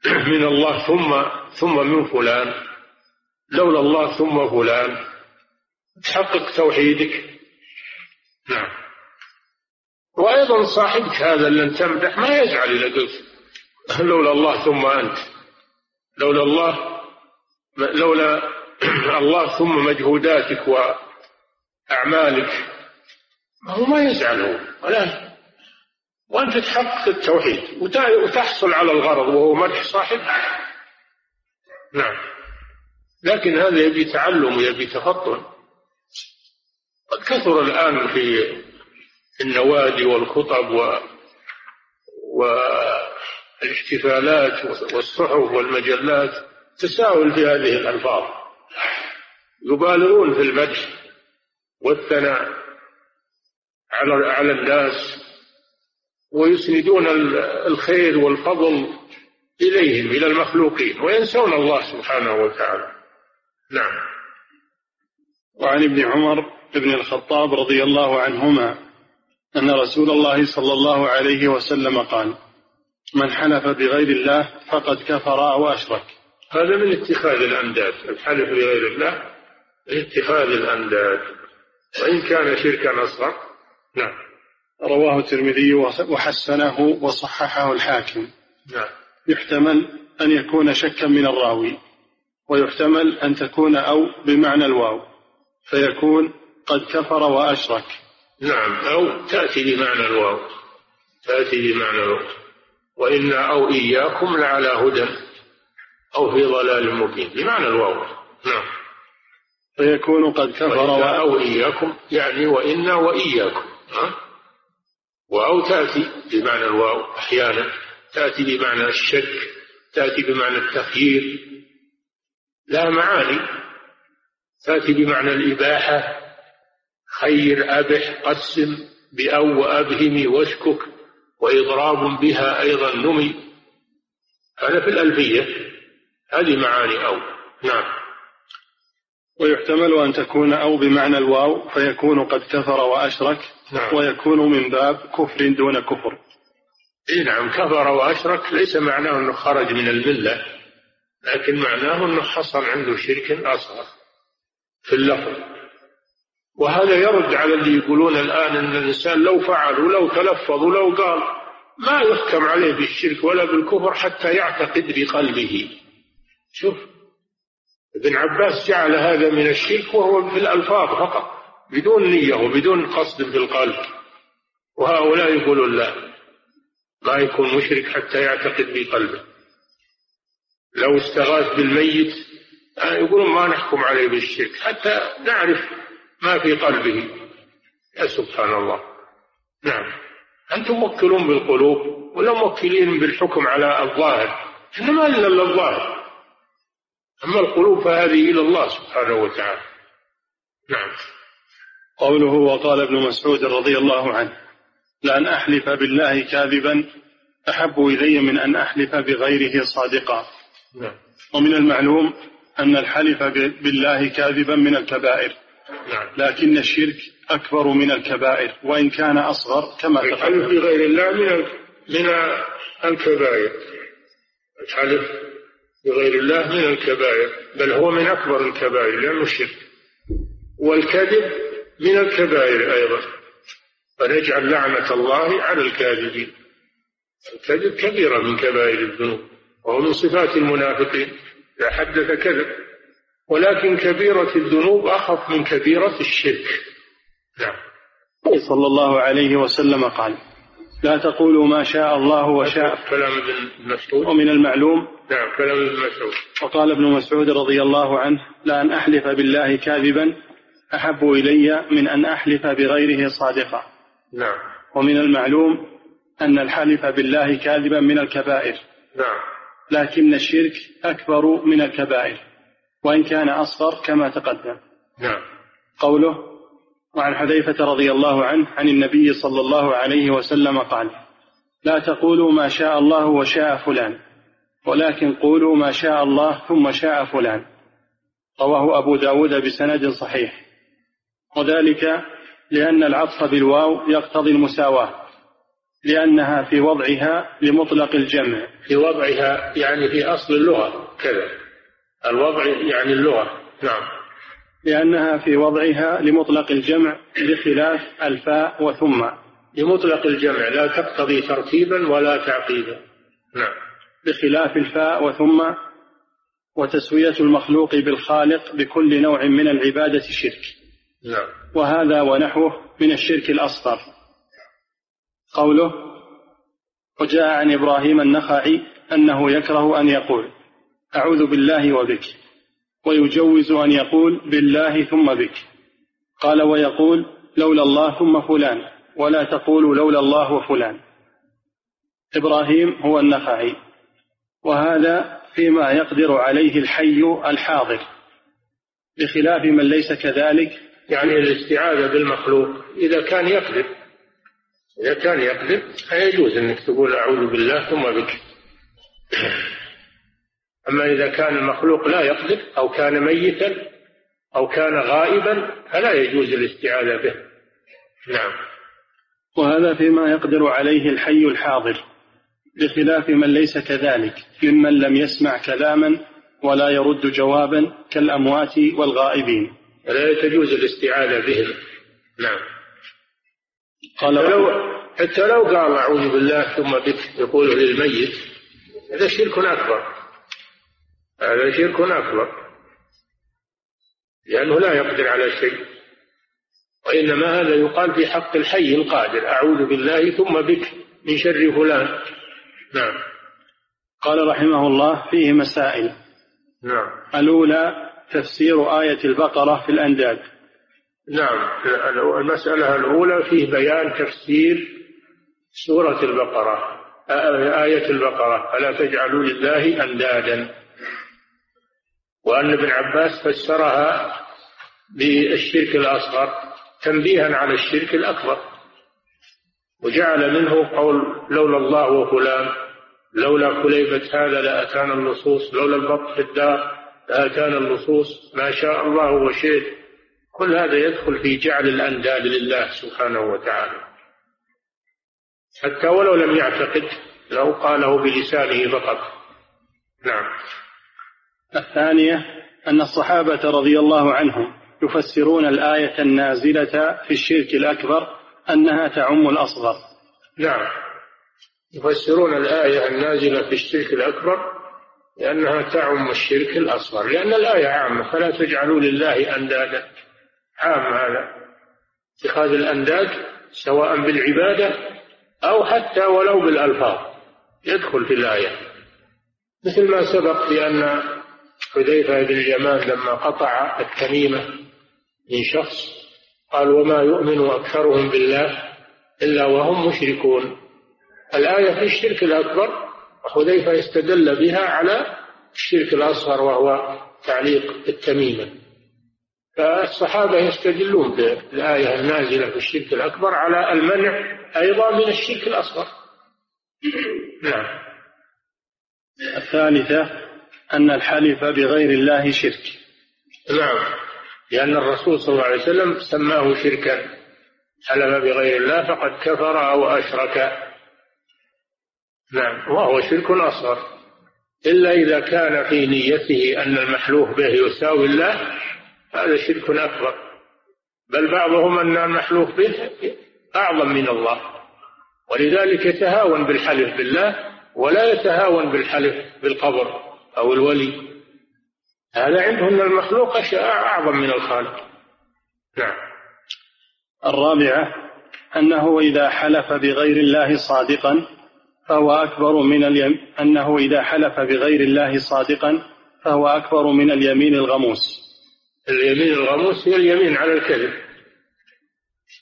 <clears throat> من الله ثم ثم من فلان. لولا الله ثم فلان. تحقق توحيدك. نعم. وأيضا صاحبك هذا اللي تمدح ما يزعل إذا قلت لولا الله ثم أنت. لولا الله لولا <clears throat> الله ثم مجهوداتك وأعمالك. هو ما يزعل هو ولا وأنت تحقق التوحيد وتحصل على الغرض وهو مدح صاحب. نعم. لكن هذا يبي تعلم ويبي تفطن. قد كثر الآن في النوادي والخطب و والإحتفالات والصحف والمجلات تساهل في هذه الألفاظ. يبالغون في المدح والثناء على على الناس ويسندون الخير والفضل إليهم إلى المخلوقين وينسون الله سبحانه وتعالى. نعم. وعن ابن عمر بن الخطاب رضي الله عنهما أن رسول الله صلى الله عليه وسلم قال من حلف بغير الله فقد كفر أو أشرك. هذا من اتخاذ الأنداد. الحلف بغير الله اتخاذ الأنداد. وإن كان شركا أصغر نعم. رواه الترمذي وحسنه وصححه الحاكم. نعم. يحتمل أن يكون شكا من الراوي ويحتمل أن تكون أو بمعنى الواو فيكون قد كفر وأشرك. نعم أو تأتي بمعنى الواو تأتي بمعنى الواو. وإنا أو إياكم لعلى هدى أو في ضلال مبين بمعنى الواو. نعم. فيكون قد كفر أو إياكم يعني وإنا وإياكم. ها؟ وأو تأتي بمعنى الواو أحيانا تأتي بمعنى الشك تأتي بمعنى التخيير. لا معاني تأتي بمعنى الإباحة. خير أبح قسم بأو وأبهم واشكك وإضراب بها أيضا نمي. هذا في الألفية. هذه معاني أو. نعم. ويحتمل أن تكون أو بمعنى الواو فيكون قد كفر وأشرك. نعم. ويكون من باب كفر دون كفر. إيه نعم كفر وأشرك ليس معناه أنه خرج من الملة لكن معناه أنه حصل عنده شرك أصغر في اللفظ. وهذا يرد على اللي يقولون الآن أن الإنسان لو فعل ولو تلفظ ولو قال ما يحكم عليه بالشرك ولا بالكفر حتى يعتقد بقلبه. شوف ابن عباس جعل هذا من الشرك وهو في الألفاظ فقط. بدون نية وبدون قصد في القلب. وهؤلاء يقولون لا ما يكون مشرك حتى يعتقد بقلبه. لو استغاث بالميت يقولون ما نحكم عليه بالشرك حتى نعرف ما في قلبه. يا سبحان الله. نعم. أنتم موكلون بالقلوب ولا موكلين بالحكم على الظاهر؟ إحنا ما لنا إلا الظاهر أما القلوب فهذه إلى الله سبحانه وتعالى. نعم. قوله وقال ابن مسعود رضي الله عنه لأن أحلف بالله كاذبا أحب إلي من أن أحلف بغيره صادقا نعم. ومن المعلوم أن الحلف بالله كاذبا من الكبائر نعم. لكن الشرك أكبر من الكبائر وإن كان أصغر كما الحلف بغير الله من من الكبائر الحلف بغير الله من الكبائر بل هو من أكبر الكبائر لأنه الشرك والكذب من الكبائر أيضا. فنجعل لعنة الله على الكاذبين. الكذب كبيرة من كبائر الذنوب وهو من صفات المنافقين. إذا حدث كذب ولكن كبيرة الذنوب أخف من كبيرة الشرك. نعم. صلى الله عليه وسلم قال لا تقولوا ما شاء الله وشاء. كلام ابن مسعود. ومن المعلوم. نعم كلام ابن مسعود. وقال ابن مسعود رضي الله عنه لأن أحلف بالله كاذبا أحب إلي من أن أحلف بغيره صادقا. نعم. ومن المعلوم أن الحلف بالله كاذبا من الكبائر. نعم. لكن الشرك أكبر من الكبائر. وإن كان أصغر كما تقدم. نعم. قوله وعن حذيفة رضي الله عنه عن النبي صلى الله عليه وسلم قال لا تقولوا ما شاء الله وشاء فلان ولكن قولوا ما شاء الله ثم شاء فلان رواه أبو داود بسند صحيح. وذلك لأن العطف بالواو يقتضي المساواة لأنها في وضعها لمطلق الجمع. في وضعها يعني في أصل اللغة كذا. الوضع يعني اللغة نعم. لأنها في وضعها لمطلق الجمع بخلاف الفاء وثم. لمطلق الجمع لا تقتضي ترتيبا ولا تعقيبا نعم. بخلاف الفاء وثم وتسوية المخلوق بالخالق بكل نوع من العبادة شرك. نعم. وهذا ونحوه من الشرك الأصغر. قوله وجاء عن إبراهيم النخعي أنه يكره أن يقول أعوذ بالله وبك. ويجوز أن يقول بالله ثم بك. قال ويقول لولا الله ثم فلان. ولا تقولوا لولا الله وفلان إبراهيم هو النخعي. وهذا فيما يقدر عليه الحي الحاضر. بخلاف من ليس كذلك يعني الاستعاذة بالمخلوق إذا كان يقدر إذا كان يقدر فيجوز أنك تقول أعوذ بالله ثم بك. <clears throat> أما إذا كان المخلوق لا يقدر أو كان ميتا أو كان غائبا فلا يجوز الاستعاذة به. نعم. وهذا فيما يقدر عليه الحي الحاضر بخلاف من ليس كذلك ممن لم يسمع كلاما ولا يرد جوابا كالأموات والغائبين. لا تجوز الاستعاذة بهم. نعم. قال لو حتى لو قال أعوذ بالله ثم بك يقول للميت هذا شرك أكبر. هذا شرك أكبر. لأنه لا يقدر على شيء. وإنما هذا يقال في حق الحي القادر. أعوذ بالله ثم بك من شر فلان. نعم. قال رحمه الله فيه مسائل. نعم. الأولى تفسير آية البقرة في الأنداد. نعم المسألة الأولى فيه بيان تفسير سورة البقرة آية البقرة فلا تجعلوا لله أندادا. وأن ابن عباس فسرها بالشرك الأصغر تنبيها على الشرك الأكبر. وجعل منه قول لولا الله وفلان لولا كليبة هذا لأتانا النصوص لولا البط في الدار. لأتانا النصوص ما شاء الله وشئت. كل هذا يدخل في جعل الأنداد لله سبحانه وتعالى. حتى ولو لم يعتقد لو قاله بلسانه فقط. نعم. الثانية أن الصحابة رضي الله عنهم يفسرون الآية النازلة في الشرك الأكبر أنها تعم الأصغر. نعم. يفسرون الآية النازلة في الشرك الأكبر لأنها تعم الشرك الأصغر. لأن الآية عامة فلا تجعلوا لله أندادا. عام هذا. اتخاذ الأنداد سواء بالعبادة أو حتى ولو بالألفاظ. يدخل في الآية. مثل ما سبق في أن حذيفة بن اليمان لما قطع التميمة من شخص قال وما يؤمن أكثرهم بالله إلا وهم مشركون. الآية في الشرك الأكبر وحذيفة استدل بها على الشرك الأصغر وهو تعليق التميمة. فالصحابة يستدلون بالآية النازلة في الشرك الأكبر على المنع أيضا من الشرك الأصغر. نعم. الثالثة أن الحلف بغير الله شرك. نعم. لأن الرسول صلى الله عليه وسلم سماه شركا حلف بغير الله فقد كفر أو أشرك. نعم. وهو شرك أصغر. إلا إذا كان في نيته أن المحلوف به يساوي الله هذا شرك أكبر. بل بعضهم أن المحلوف به أعظم من الله. ولذلك يتهاون بالحلف بالله ولا يتهاون بالحلف بالقبر أو الولي. هذا عندهم المخلوق أشياء أعظم من الخالق. نعم. الرابعة أنه إذا حلف بغير الله صادقا فهو أكبر من اليم... أنه إذا حلف بغير الله صادقا فهو أكبر من اليمين الغموس. اليمين الغموس هي اليمين على الكذب.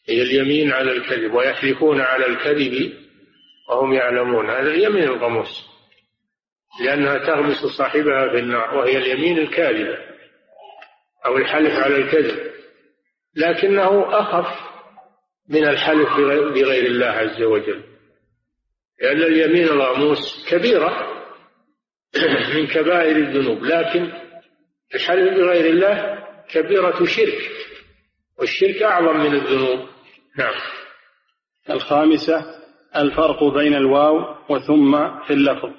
هي اليمين على الكذب ويحلفون على الكذب وهم يعلمون. هذا اليمين الغموس لأنها تغمس صاحبها في النار وهي اليمين الكاذبة أو الحلف على الكذب. لكنه أخف من الحلف بغير الله عز وجل. لأن اليمين الغموس كبيرة <clears throat> من كبائر الذنوب لكن الحلف بغير الله كبيرة شرك والشرك أعظم من الذنوب. نعم. الخامسة الفرق بين الواو وثم في اللفظ.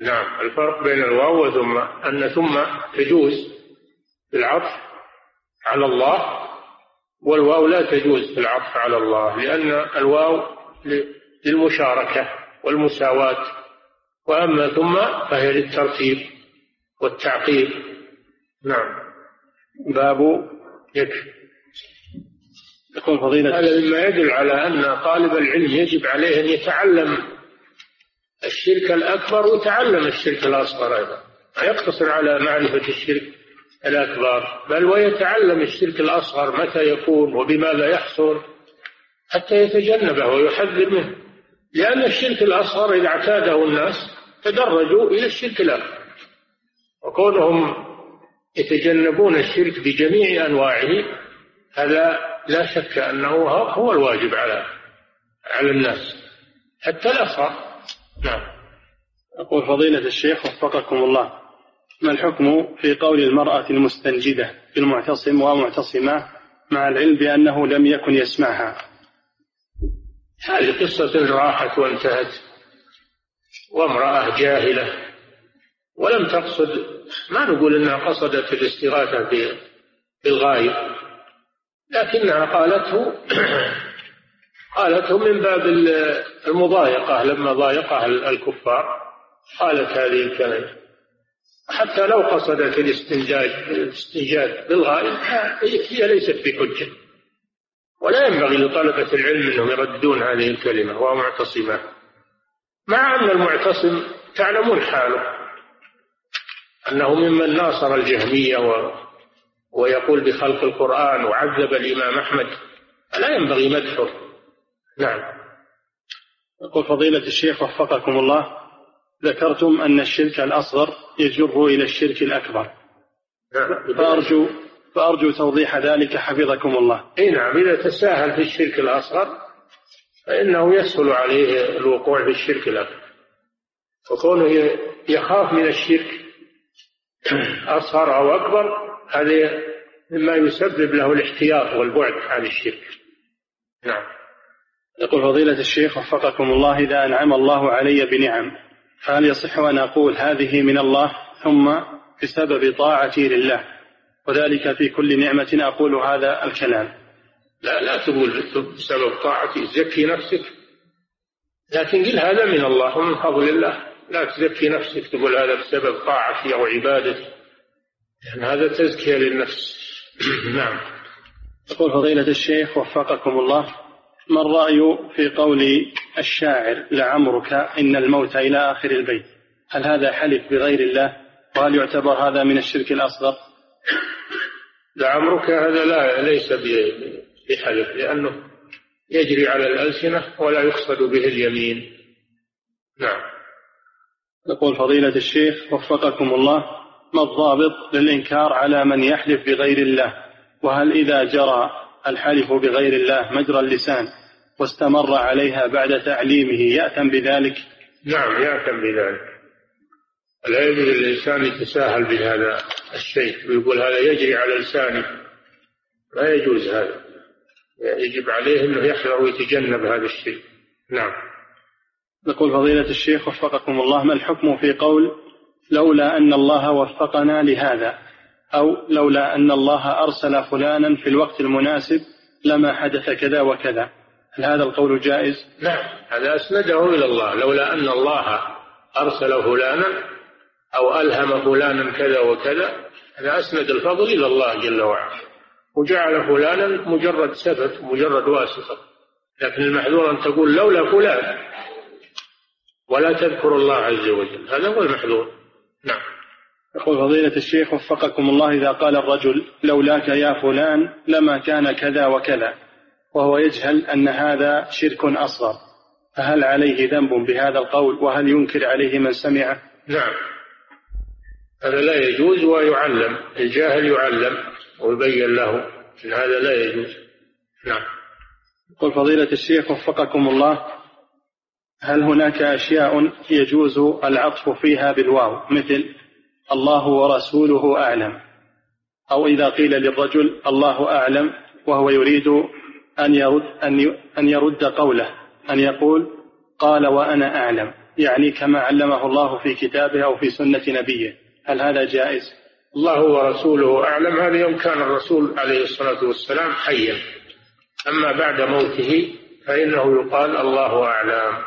نعم الفرق بين الواو وثم أن ثم تجوز في العطف على الله والواو لا تجوز في العطف على الله لأن الواو للمشاركة والمساواة. وأما ثم فهي للترتيب والتعقيب نعم. باب يكفي. يقول فضيلة هذا مما يدل على أن طالب العلم يجب عليه أن يتعلم الشرك الأكبر وتعلم الشرك الأصغر أيضا. لا يقتصر على معرفة الشرك الأكبر بل ويتعلم الشرك الأصغر متى يكون وبماذا يحصل حتى يتجنبه ويحذر منه. لأن الشرك الأصغر إذا اعتاده الناس تدرجوا إلى الشرك الأكبر وكونهم يتجنبون الشرك بجميع أنواعه هذا لا شك أنه هو الواجب على على الناس. حتى الأصغر. نعم. يقول فضيلة الشيخ وفقكم الله. ما الحكم في قول المرأة المستنجدة في المعتصم ومعتصمة مع العلم بأنه لم يكن يسمعها؟ هذه قصة راحت وانتهت وامرأة جاهلة ولم تقصد ما نقول إنها قصدت الاستغاثة بالغايب لكنها قالته <coughs> قالته من باب المضايقة لما ضايقها الكفار قالت هذه الكلمة. حتى لو قصدت الاستنجاج الاستنجاد بالغائب هي ليست بحجة. ولا ينبغي لطلبة العلم أنهم يردون هذه الكلمة وهو معتصمة مع أن المعتصم تعلمون حاله. أنه ممن ناصر الجهمية و ويقول بخلق القرآن وعذب الإمام أحمد لا ينبغي مدحه. نعم. يقول فضيلة الشيخ وفقكم الله ذكرتم أن الشرك الأصغر يجر إلى الشرك الأكبر. نعم. فأرجو فأرجو توضيح ذلك حفظكم الله. أي نعم إذا تساهل في الشرك الأصغر فإنه يسهل عليه الوقوع في الشرك الأكبر. وكونه يخاف من الشرك أصغر أو أكبر هذا مما يسبب له الاحتياط والبعد عن الشرك. نعم. يقول فضيلة الشيخ وفقكم الله إذا أنعم الله علي بنعم فهل يصح أن أقول هذه من الله ثم بسبب طاعتي لله؟ وذلك في كل نعمة أقول هذا الكلام. لا لا تقول بسبب طاعتي زكي نفسك. لكن قل هذا من الله ومن فضل الله. لا تزكي نفسك تقول هذا بسبب طاعتي أو عبادتي لأن هذا تزكية للنفس. <clears throat> نعم. يقول فضيلة الشيخ وفقكم الله ما الرأي في قول الشاعر لعمرك إن الموت إلى آخر البيت؟ هل هذا حلف بغير الله؟ وهل يعتبر هذا من الشرك الأصغر؟ لعمرك هذا لا ليس بحلف لأنه يجري على الألسنة ولا يقصد به اليمين. نعم. يقول فضيلة الشيخ وفقكم الله ما الضابط للإنكار على من يحلف بغير الله؟ وهل إذا جرى الحلف بغير الله مجرى اللسان واستمر عليها بعد تعليمه يأتم بذلك؟ نعم يأتم بذلك. لا يجوز للإنسان يتساهل بهذا. الشيء ويقول هذا يجري على لسانه لا يجوز هذا. يجب عليه أنه يحذر ويتجنب هذا الشيء. نعم. يقول فضيلة الشيخ وفقكم الله ما الحكم في قول لولا أن الله وفقنا لهذا؟ أو لولا أن الله أرسل فلانا في الوقت المناسب لما حدث كذا وكذا. هل هذا القول جائز؟ نعم. هذا أسنده إلى الله. لولا أن الله أرسل فلانا أو ألهم فلانا كذا وكذا هذا أسند الفضل إلى الله جل وعلا. وجعل فلانا مجرد سبب مجرد واسطة. لكن المحذور أن تقول لولا فلان. ولا تذكر الله عز وجل. هذا هو المحذور. نعم. يقول فضيلة الشيخ وفقكم الله إذا قال الرجل لولاك يا فلان لما كان كذا وكذا وهو يجهل أن هذا شرك أصغر. فهل عليه ذنب بهذا القول؟ وهل ينكر عليه من سمعه؟ نعم. هذا لا يجوز ويعلم الجاهل يعلم ويبين له أن هذا لا يجوز. نعم. يقول فضيلة الشيخ وفقكم الله هل هناك أشياء يجوز العطف فيها بالواو؟ مثل الله ورسوله أعلم. أو إذا قيل للرجل الله أعلم وهو يريد أن يرد أن أن يرد قوله أن يقول قال وأنا أعلم. يعني كما علمه الله في كتابه أو في سنة نبيه. هل هذا جائز؟ الله ورسوله أعلم. هذا يوم كان الرسول عليه الصلاة والسلام حيا. أما بعد موته فإنه يقال الله أعلم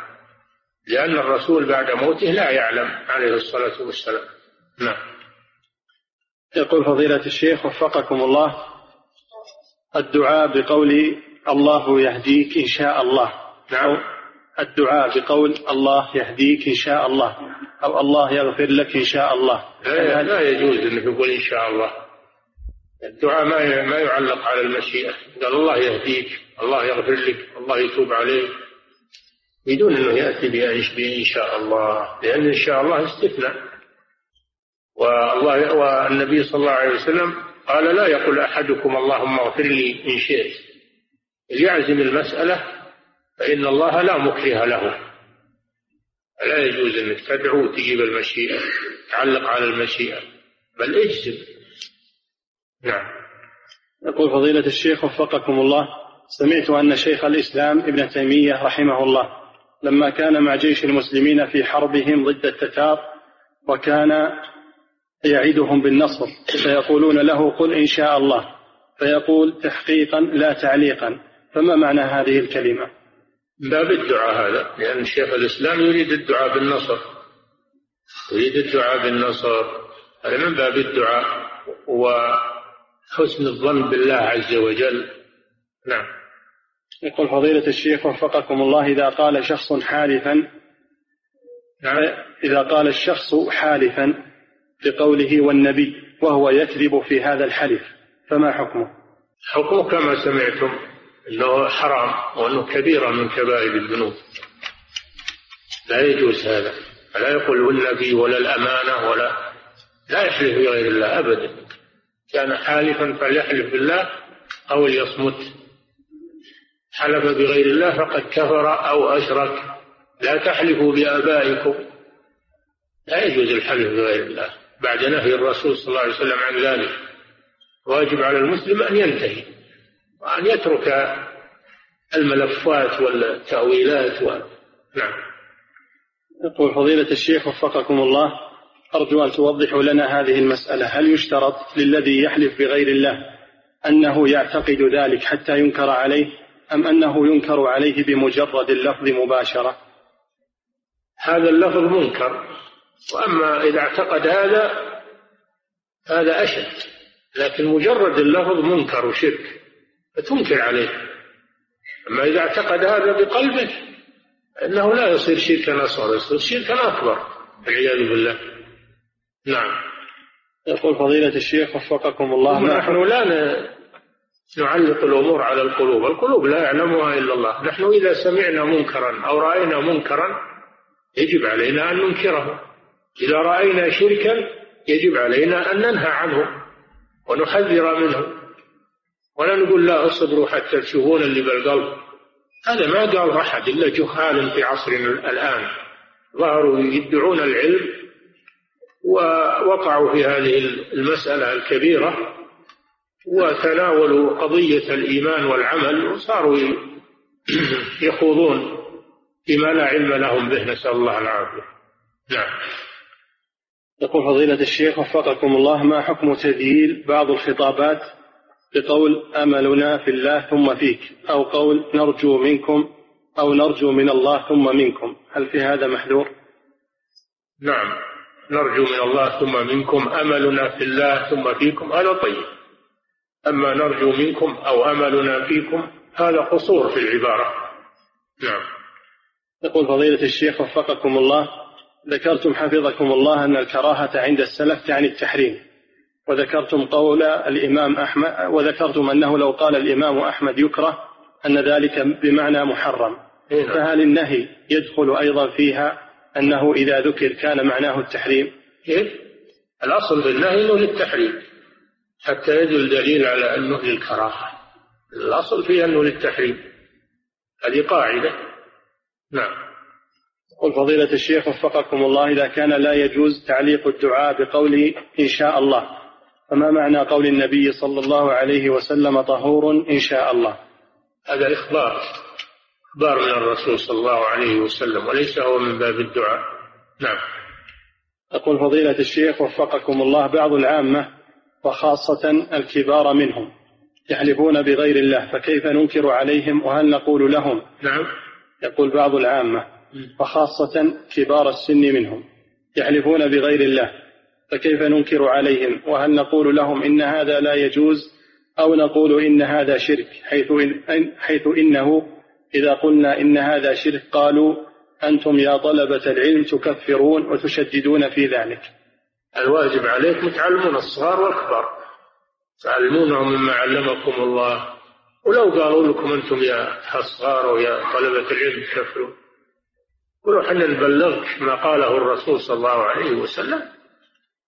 لأن الرسول بعد موته لا يعلم عليه الصلاة والسلام. نعم. يقول فضيلة الشيخ وفقكم الله الدعاء بقول الله يهديك إن شاء الله. نعم. الدعاء بقول الله يهديك إن شاء الله أو الله يغفر لك إن شاء الله. لا, لا يجوز أنه يقول إن شاء الله. الدعاء ما ما يعلق على المشيئة. قال الله يهديك الله يغفر لك الله يتوب عليك. بدون أنه يأتي بإن شاء الله. لأن إن شاء الله استثناء. والله والنبي صلى الله عليه وسلم قال لا يقول أحدكم اللهم اغفر لي إن شئت. ليعزم المسألة فإن الله لا مكره له لا يجوز أنك تدعو وتجيب المشيئة تعلق على المشيئة بل اجزم. نعم. يقول فضيلة الشيخ وفقكم الله سمعت أن شيخ الإسلام ابن تيمية رحمه الله لما كان مع جيش المسلمين في حربهم ضد التتار وكان يعدهم بالنصر فيقولون له قل إن شاء الله فيقول تحقيقا لا تعليقا فما معنى هذه الكلمة؟ باب الدعاء هذا لأن شيخ الإسلام يريد الدعاء بالنصر يريد الدعاء بالنصر هذا من باب الدعاء وحسن الظن بالله عز وجل نعم يقول فضيلة الشيخ وفقكم الله إذا قال شخص حالفا نعم. إذا قال الشخص حالفا بقوله والنبي وهو يكذب في هذا الحلف فما حكمه؟ حكمه كما سمعتم إنه حرام وأنه كبيره من كبائر الذنوب. لا يجوز هذا. لا يقول والنبي ولا الأمانة ولا لا يحلف بغير الله ابدا. كان حالفا فليحلف بالله أو ليصمت. حلف بغير الله فقد كفر أو أشرك. لا تحلفوا بآبائكم. لا يجوز الحلف بغير الله. بعد نهي الرسول صلى الله عليه وسلم عن ذلك. واجب على المسلم أن ينتهي. وأن يترك الملفات والتأويلات و... نعم. يقول فضيلة الشيخ وفقكم الله أرجو أن توضحوا لنا هذه المسألة. هل يشترط للذي يحلف بغير الله أنه يعتقد ذلك حتى ينكر عليه أم أنه ينكر عليه بمجرد اللفظ مباشرة؟ هذا اللفظ منكر وأما إذا اعتقد هذا هذا أشد. لكن مجرد اللفظ منكر وشرك. فتنكر عليه. أما إذا اعتقد هذا بقلبه أنه لا يصير شركا أصغر يصير شركا أكبر والعياذ بالله. نعم. يقول فضيلة الشيخ وفقكم الله. نحن لا نعلق الأمور على القلوب. القلوب لا يعلمها إلا الله. نحن إذا سمعنا منكرا أو رأينا منكرا يجب علينا أن ننكره. إذا رأينا شركا يجب علينا أن ننهى عنه ونحذر منه. ولا نقول لا اصبروا حتى تشوفون اللي بالقلب. هذا ما قال أحد إلا جهال في عصرنا الآن. ظهروا يدعون العلم ووقعوا في هذه المسألة الكبيرة وتناولوا قضية الإيمان والعمل وصاروا <clears throat> يخوضون فيما لا علم لهم به. نسأل الله العافية. نعم. يقول فضيلة الشيخ وفقكم الله ما حكم تذييل بعض الخطابات بقول أملنا في الله ثم فيك أو قول نرجو منكم أو نرجو من الله ثم منكم. هل في هذا محذور؟ نعم نرجو من الله ثم منكم أملنا في الله ثم فيكم. هذا طيب. أما نرجو منكم أو أملنا فيكم هذا قصور في العبارة. نعم. يقول فضيلة الشيخ وفقكم الله ذكرتم حفظكم الله أن الكراهة عند السلف تعني التحريم. وذكرتم قول الإمام أحمد وذكرتم أنه لو قال الإمام أحمد يكره أن ذلك بمعنى محرم. نعم. فهل النهي يدخل أيضا فيها أنه إذا ذكر كان معناه التحريم؟ كيف؟ الأصل في النهي أنه للتحريم حتى يدل دليل على أنه للكراهة. الأصل فيه أنه للتحريم. هذه قاعدة. نعم. قل فضيلة الشيخ وفقكم الله إذا كان لا يجوز تعليق الدعاء بقول إن شاء الله. فما معنى قول النبي صلى الله عليه وسلم طهور إن شاء الله؟ هذا إخبار إخبار من الرسول صلى الله عليه وسلم وليس هو من باب الدعاء. نعم. أقول فضيلة الشيخ وفقكم الله بعض العامة وخاصة الكبار منهم يحلفون بغير الله فكيف ننكر عليهم وهل نقول لهم؟ نعم. يقول بعض العامة وخاصة كبار السن منهم يحلفون بغير الله فكيف ننكر عليهم؟ وهل نقول لهم إن هذا لا يجوز؟ أو نقول إن هذا شرك حيث, إن حيث إنه إذا قلنا إن هذا شرك قالوا أنتم يا طلبة العلم تكفرون وتشددون في ذلك. الواجب عليكم تعلمون الصغار والكبار. تعلمونهم مما علمكم الله. ولو قالوا لكم أنتم يا أصغار ويا طلبة العلم كفروا قولوا حنا نبلغك ما قاله الرسول صلى الله عليه وسلم.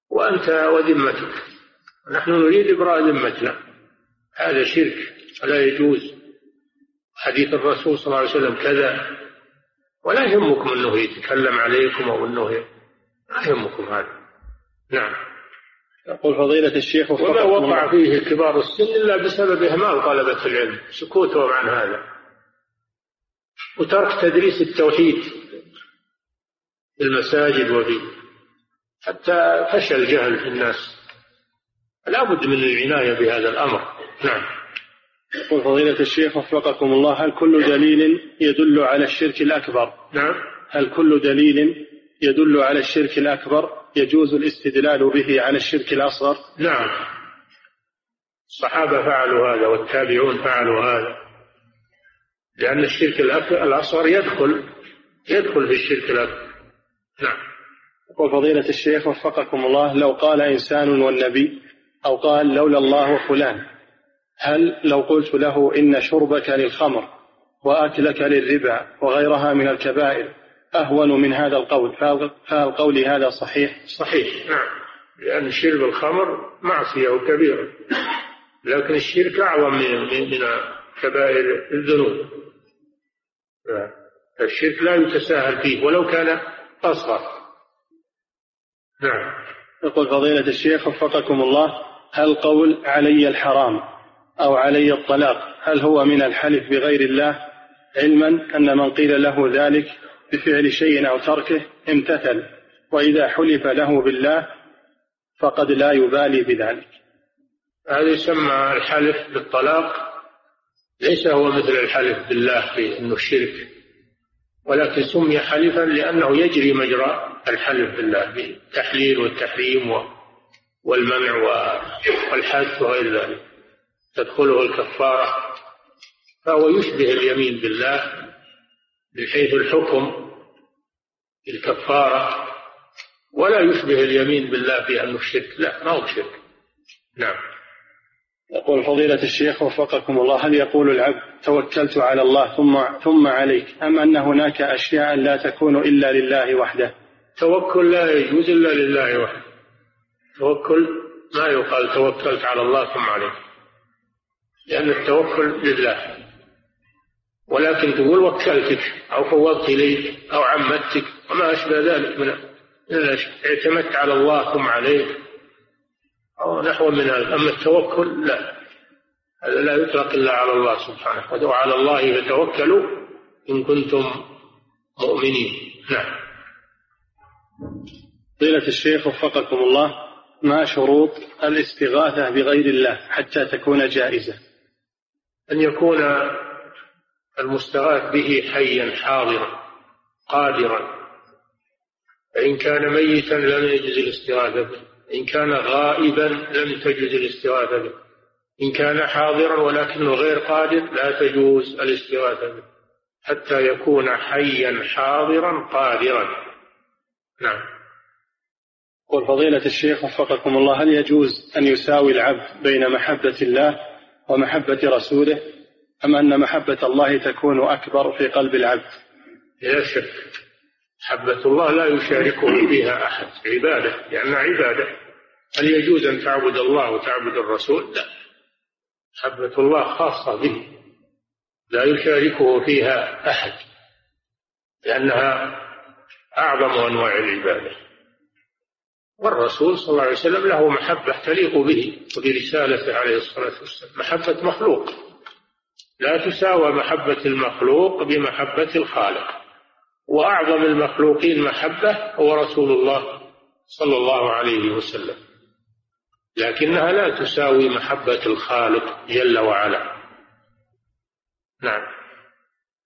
وأنت وذمتك. نحن نريد إبراء ذمتنا. هذا شرك ولا يجوز. حديث الرسول صلى الله عليه وسلم كذا. ولا يهمكم أنه يتكلم عليكم أو أنه لا يهمكم هذا. نعم. يقول فضيلة الشيخ وما وقع فيه كبار السن إلا بسبب إهمال طلبة العلم. سكوتهم عن هذا. وترك تدريس التوحيد في المساجد وفي حتى فشل الجهل في الناس. لا بد من العناية بهذا الأمر. نعم. يقول فضيلة الشيخ وفقكم الله هل كل دليل يدل على الشرك الأكبر؟ نعم. هل كل دليل يدل على الشرك الأكبر يجوز الاستدلال به على الشرك الأصغر؟ نعم. الصحابة فعلوا هذا والتابعون فعلوا هذا. لأن الشرك الأصغر يدخل يدخل في الشرك الأكبر. نعم. يقول فضيلة الشيخ وفقكم الله لو قال إنسان والنبي أو قال لولا الله فلان هل لو قلت له إن شربك للخمر وأكلك للربا وغيرها من الكبائر أهون من هذا القول؟ فهل قولي هذا صحيح؟ صحيح نعم. لأن شرب الخمر معصية وكبيرة لكن الشرك أعظم من من كبائر الذنوب. الشرك لا يتساهل فيه ولو كان أصغر. نعم. يقول فضيلة الشيخ وفقكم الله هل قول علي الحرام أو علي الطلاق هل هو من الحلف بغير الله؟ علما أن من قيل له ذلك بفعل شيء أو تركه امتثل وإذا حلف له بالله فقد لا يبالي بذلك. هذا يسمى الحلف بالطلاق ليس هو مثل الحلف بالله في أنه الشرك. ولكن سمي حلفا لأنه يجري مجرى الحلف بالله بالتحليل والتحريم والمنع والحث وغير ذلك. تدخله الكفارة. فهو يشبه اليمين بالله من حيث الحكم الكفارة ولا يشبه اليمين بالله في أنه الشرك. لا ما هو شرك نعم. يقول فضيلة الشيخ وفقكم الله هل يقول العبد توكلت على الله ثم ثم عليك أم أن هناك أشياء لا تكون إلا لله وحده؟ توكل لا يجوز إلا لله وحده. توكل ما يقال توكلت على الله ثم عليك. لأن التوكل لله. ولكن تقول وكلتك أو فوضت إليك أو عمدتك وما أشبه ذلك من اعتمدت على الله ثم عليك. أو نحو من هذا أما التوكل لا. هذا لا يطلق إلا على الله سبحانه ودعوا على الله فتوكلوا إن كنتم مؤمنين. نعم. فضيلة الشيخ وفقكم الله ما شروط الاستغاثة بغير الله حتى تكون جائزة؟ أن يكون المستغاث به حيا حاضرا قادرا. فإن كان ميتا لم يجز الاستغاثة به. إن كان غائبا لم تجوز الاستغاثة به. إن كان حاضرا ولكنه غير قادر لا تجوز الاستغاثة به. حتى يكون حيا حاضرا قادرا. نعم. قل فضيلة الشيخ وفقكم الله هل يجوز أن يساوي العبد بين محبة الله ومحبة رسوله أم أن محبة الله تكون أكبر في قلب العبد؟ لا شك. محبة الله لا يشاركه فيها أحد. عبادة لأنها عبادة. هل يجوز أن تعبد الله وتعبد الرسول؟ لا. محبة الله خاصة به. لا يشاركه فيها أحد. لأنها أعظم أنواع العبادة. والرسول صلى الله عليه وسلم له محبة تليق به وبرسالته عليه الصلاة والسلام. محبة مخلوق. لا تساوى محبة المخلوق بمحبة الخالق. وأعظم المخلوقين محبة هو رسول الله صلى الله عليه وسلم. لكنها لا تساوي محبة الخالق جل وعلا. نعم.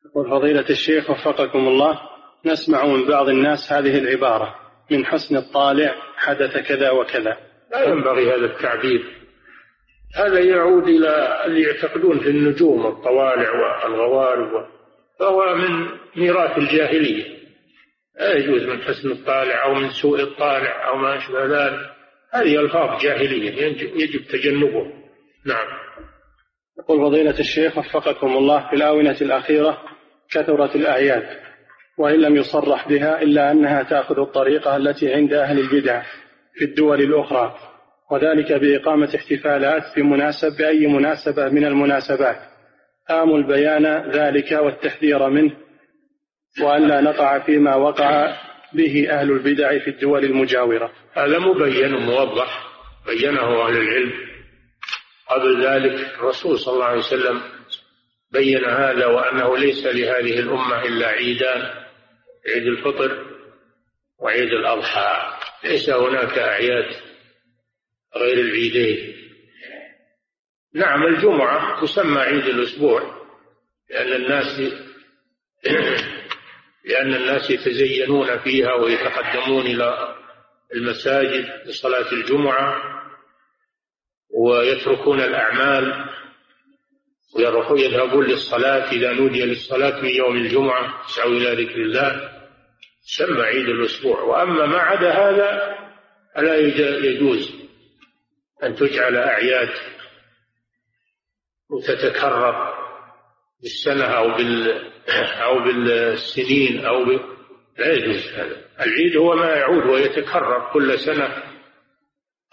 يقول فضيلة الشيخ وفقكم الله نسمع من بعض الناس هذه العبارة من حسن الطالع حدث كذا وكذا. لا ينبغي هذا التعبير. هذا يعود إلى اللي يعتقدون في النجوم والطوالع والغوارب فهو من ميراث الجاهلية. لا يجوز من حسن الطالع أو من سوء الطالع أو ما أشبه ذلك. هذه ألفاظ جاهلية يجب تجنبه نعم. يقول فضيلة الشيخ وفقكم الله في الآونة الأخيرة كثرت الأعياد وإن لم يصرح بها إلا أنها تأخذ الطريقة التي عند أهل البدع في الدول الأخرى وذلك بإقامة احتفالات بمناسب بأي مناسبة من المناسبات. آمل بيان ذلك والتحذير منه وألا نقع فيما وقع به أهل البدع في الدول المجاورة. هذا مبين وموضح بينه أهل العلم. قبل ذلك الرسول صلى الله عليه وسلم بين هذا وأنه ليس لهذه الأمة إلا عيدان عيد الفطر وعيد الأضحى. ليس هناك أعياد غير العيدين. نعم الجمعة تسمى عيد الأسبوع لأن الناس <coughs> لأن الناس يتزينون فيها ويتقدمون إلى المساجد لصلاة الجمعة ويتركون الأعمال ويذهبون للصلاة. إذا نودي للصلاة من يوم الجمعة يسعوا إلى ذكر الله سمى عيد الأسبوع. وأما ما عدا هذا فلا يجوز أن تجعل أعياد وتتكرر بالسنة أو بال أو بالسنين أو. لا يجوز هذا. العيد هو ما يعود ويتكرر كل سنة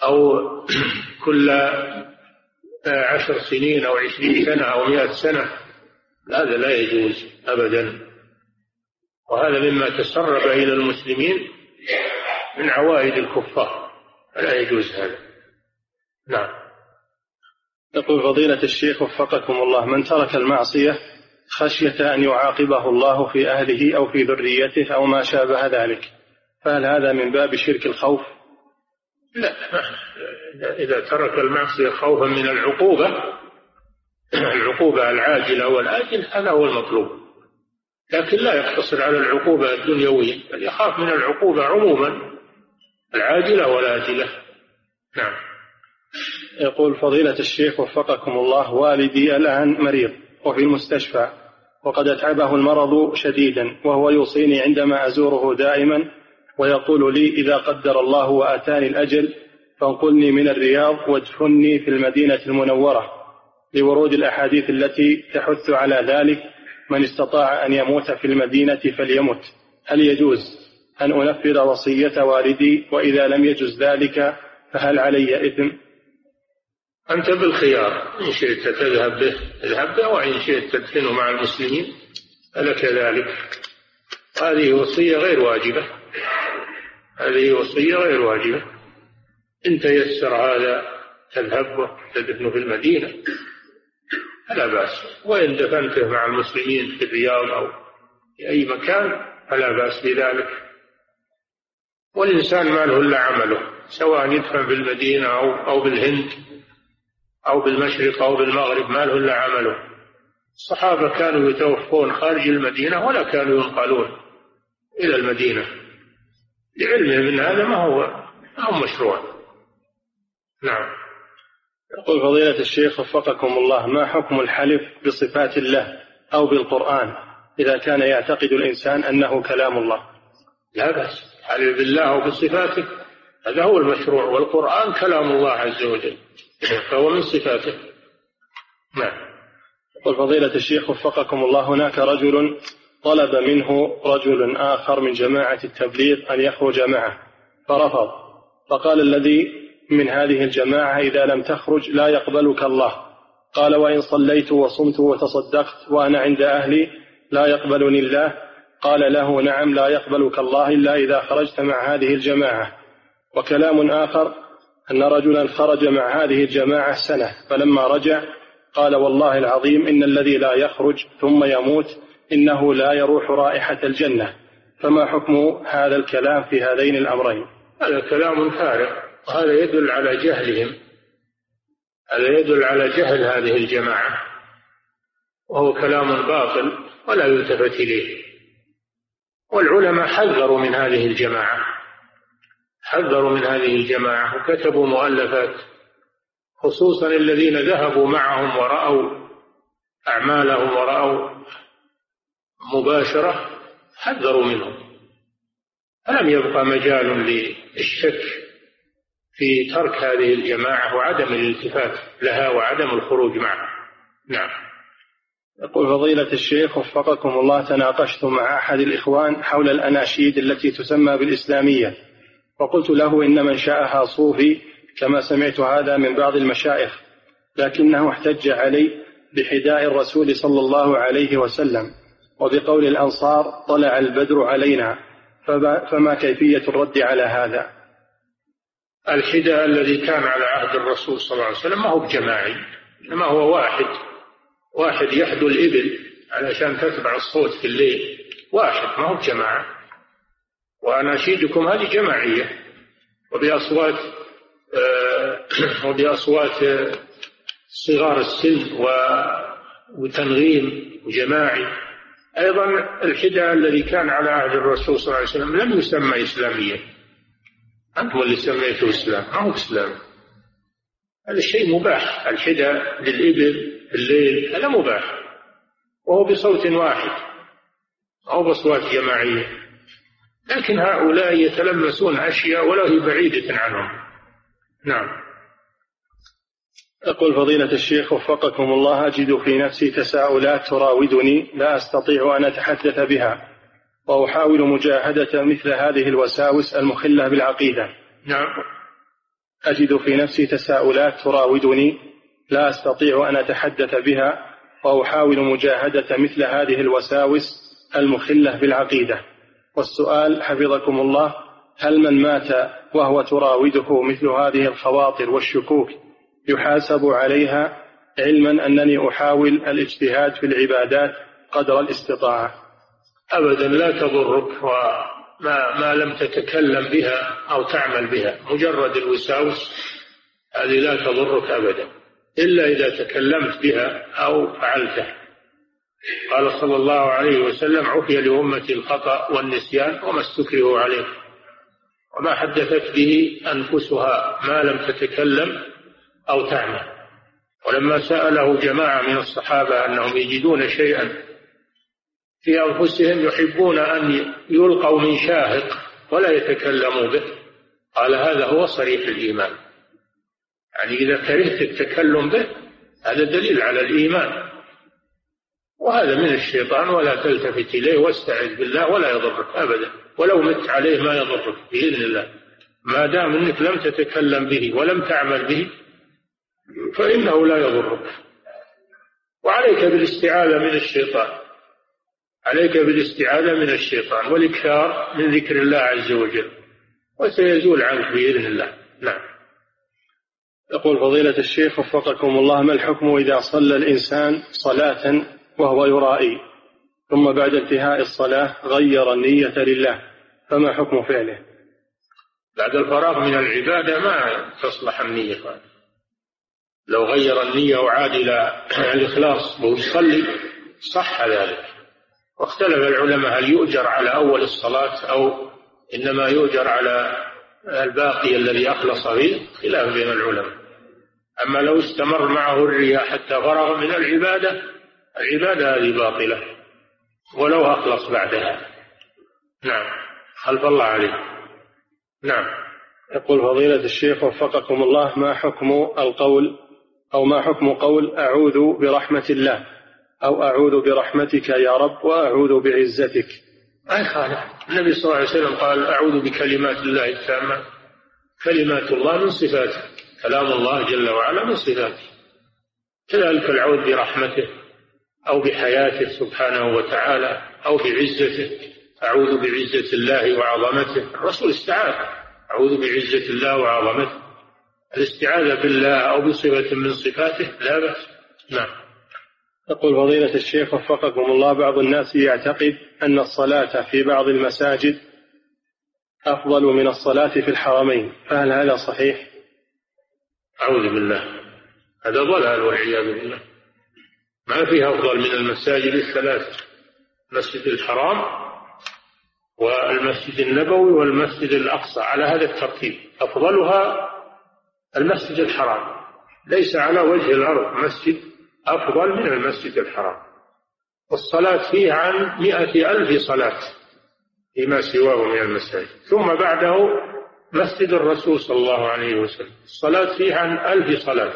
أو <clears throat> كل عشر سنين أو عشرين سنة أو مئة سنة. هذا لا يجوز أبدا. وهذا مما تسرب إلى المسلمين من عوائد الكفار. فلا يجوز هذا. نعم. يقول فضيلة الشيخ وفقكم الله من ترك المعصية خشية أن يعاقبه الله في أهله أو في ذريته أو ما شابه ذلك فهل هذا من باب شرك الخوف؟ لا إذا ترك المعصية خوفا من العقوبة العقوبة العاجلة والآجل هذا هو المطلوب. لكن لا يقتصر على العقوبة الدنيوية بل يخاف من العقوبة عموما العاجلة والآجلة. نعم. يقول فضيلة الشيخ وفقكم الله والدي الآن مريض وفي المستشفى وقد أتعبه المرض شديدا وهو يوصيني عندما أزوره دائما ويقول لي إذا قدر الله وآتاني الأجل فانقلني من الرياض وادفني في المدينة المنورة لورود الأحاديث التي تحث على ذلك من استطاع أن يموت في المدينة فليمت. هل يجوز أن أنفذ وصية والدي؟ وإذا لم يجز ذلك فهل علي إثم؟ أنت بالخيار إن شئت تذهب به اذهب به وإن شئت تدفنه مع المسلمين فلك ذلك. هذه وصية غير واجبة. هذه وصية غير واجبة. إن تيسر هذا تذهب وتدفنه في المدينة. فلا بأس. وإن دفنته مع المسلمين في الرياض أو في أي مكان فلا بأس بذلك. والإنسان ما له إلا عمله سواء يدفن بالمدينة أو أو بالهند. أو بالمشرق أو بالمغرب ما له إلا عمله. الصحابة كانوا يتوفون خارج المدينة ولا كانوا ينقلون إلى المدينة. لعلمهم من هذا ما هو ما هو مشروع. نعم. يقول فضيلة الشيخ وفقكم الله ما حكم الحلف بصفات الله أو بالقرآن إذا كان يعتقد الإنسان أنه كلام الله؟ لا بأس. حلف بالله أو بصفاته هذا هو المشروع والقرآن كلام الله عز وجل. فهو من صفاته. نعم. يقول فضيلة الشيخ وفقكم الله هناك رجل طلب منه رجل آخر من جماعة التبليغ أن يخرج معه فرفض. فقال الذي من هذه الجماعة إذا لم تخرج لا يقبلك الله. قال وإن صليت وصمت وتصدقت وأنا عند أهلي لا يقبلني الله. قال له نعم لا يقبلك الله إلا إذا خرجت مع هذه الجماعة. وكلام آخر أن رجلا خرج مع هذه الجماعة سنة فلما رجع قال والله العظيم إن الذي لا يخرج ثم يموت إنه لا يروح رائحة الجنة. فما حكم هذا الكلام في هذين الأمرين؟ هذا كلام فارغ وهذا يدل على جهلهم. هذا يدل على جهل هذه الجماعة. وهو كلام باطل ولا يلتفت إليه. والعلماء حذروا من هذه الجماعة. حذروا من هذه الجماعة وكتبوا مؤلفات خصوصا الذين ذهبوا معهم ورأوا أعمالهم ورأوا مباشرة حذروا منهم. فلم يبقى مجال للشك في ترك هذه الجماعة وعدم الالتفات لها وعدم الخروج معها؟ نعم. يقول فضيلة الشيخ وفقكم الله تناقشت مع أحد الإخوان حول الأناشيد التي تسمى بالإسلامية. وقلت له إن منشأها صوفي كما سمعت هذا من بعض المشايخ لكنه احتج علي بحداء الرسول صلى الله عليه وسلم وبقول الأنصار طلع البدر علينا فما كيفية الرد على هذا؟ الحداء الذي كان على عهد الرسول صلى الله عليه وسلم ما هو بجماعي إنما هو واحد واحد يحدو الإبل علشان تتبع الصوت في الليل واحد ما هو بجماعة. وأناشيدكم هذه جماعية وبأصوات آه، <clears throat> وبأصوات آه، صغار السن وتنغيم جماعي. أيضا الحدى الذي كان على عهد الرسول صلى الله عليه وسلم لم يسمى إسلاميا. أنتم اللي سميته إسلام ما هو إسلام؟ هذا الشيء مباح. الحدى للإبل الليل هذا مباح. وهو بصوت واحد أو بأصوات جماعية. لكن هؤلاء يتلمسون أشياء ولا هي بعيدة عنهم. نعم. يقول فضيلة الشيخ وفقكم الله أجد في نفسي تساؤلات تراودني لا أستطيع أن أتحدث بها وأحاول مجاهدة مثل هذه الوساوس المخلة بالعقيدة. نعم. أجد في نفسي تساؤلات تراودني لا أستطيع أن أتحدث بها وأحاول مجاهدة مثل هذه الوساوس المخلة بالعقيدة. والسؤال حفظكم الله هل من مات وهو تراوده مثل هذه الخواطر والشكوك يحاسب عليها علما أنني أحاول الاجتهاد في العبادات قدر الاستطاعة؟ أبدا لا تضرك وما ما لم تتكلم بها أو تعمل بها مجرد الوساوس هذه لا تضرك أبدا إلا إذا تكلمت بها أو فعلتها. قال صلى الله عليه وسلم عفي لأمتي الخطأ والنسيان وما استكرهوا عليه. وما حدثت به أنفسها ما لم تتكلم أو تعمل. ولما سأله جماعة من الصحابة أنهم يجدون شيئا في أنفسهم يحبون أن يلقوا من شاهق ولا يتكلموا به قال هذا هو صريح الإيمان. يعني إذا كرهت التكلم به هذا دليل على الإيمان. وهذا من الشيطان ولا تلتفت إليه واستعذ بالله ولا يضرك أبدا ولو مت عليه ما يضرك بإذن الله. ما دام أنك لم تتكلم به ولم تعمل به فإنه لا يضرك. وعليك بالاستعاذة من الشيطان. عليك بالاستعاذة من الشيطان والإكثار من ذكر الله عز وجل. وسيزول عنك بإذن الله. نعم. يقول فضيلة الشيخ وفقكم الله ما الحكم إذا صلى الإنسان صلاة وهو يرائي. ثم بعد انتهاء الصلاة غير النية لله. فما حكم فعله؟ بعد الفراغ من العبادة ما تصلح النية. لو غير النية وعاد إلى <clears throat> الإخلاص وهو يصلي صح ذلك. واختلف العلماء هل يؤجر على أول الصلاة أو إنما يؤجر على الباقي الذي أخلص فيه خلاف بين العلماء. أما لو استمر معه الرياء حتى فرغ من العبادة العبادة هذه باطلة ولو أخلص بعدها. نعم. خلف الله عليه. نعم. يقول فضيلة الشيخ وفقكم الله ما حكم القول أو ما حكم قول أعوذ برحمة الله؟ أو أعوذ برحمتك يا رب وأعوذ بعزتك. ما يخالف النبي صلى الله عليه وسلم قال أعوذ بكلمات الله التامة. كلمات الله من صفاته. كلام الله جل وعلا من صفاته. كذلك العوذ برحمته. أو بحياته سبحانه وتعالى أو بعزته. أعوذ بعزة الله وعظمته. الرسول استعاذ. أعوذ بعزة الله وعظمته. الاستعاذة بالله أو بصفة من صفاته لا بأس. نعم. يقول فضيلة الشيخ وفقكم الله بعض الناس يعتقد أن الصلاة في بعض المساجد أفضل من الصلاة في الحرمين. فهل هذا صحيح؟ أعوذ بالله. هذا ضلال والعياذ بالله. ما فيها أفضل من المساجد الثلاث المسجد الحرام والمسجد النبوي والمسجد الأقصى على هذا الترتيب. أفضلها المسجد الحرام. ليس على وجه الأرض مسجد أفضل من المسجد الحرام. والصلاة فيه عن مئة ألف صلاة فيما سواه من المساجد. ثم بعده مسجد الرسول صلى الله عليه وسلم. الصلاة فيه عن ألف صلاة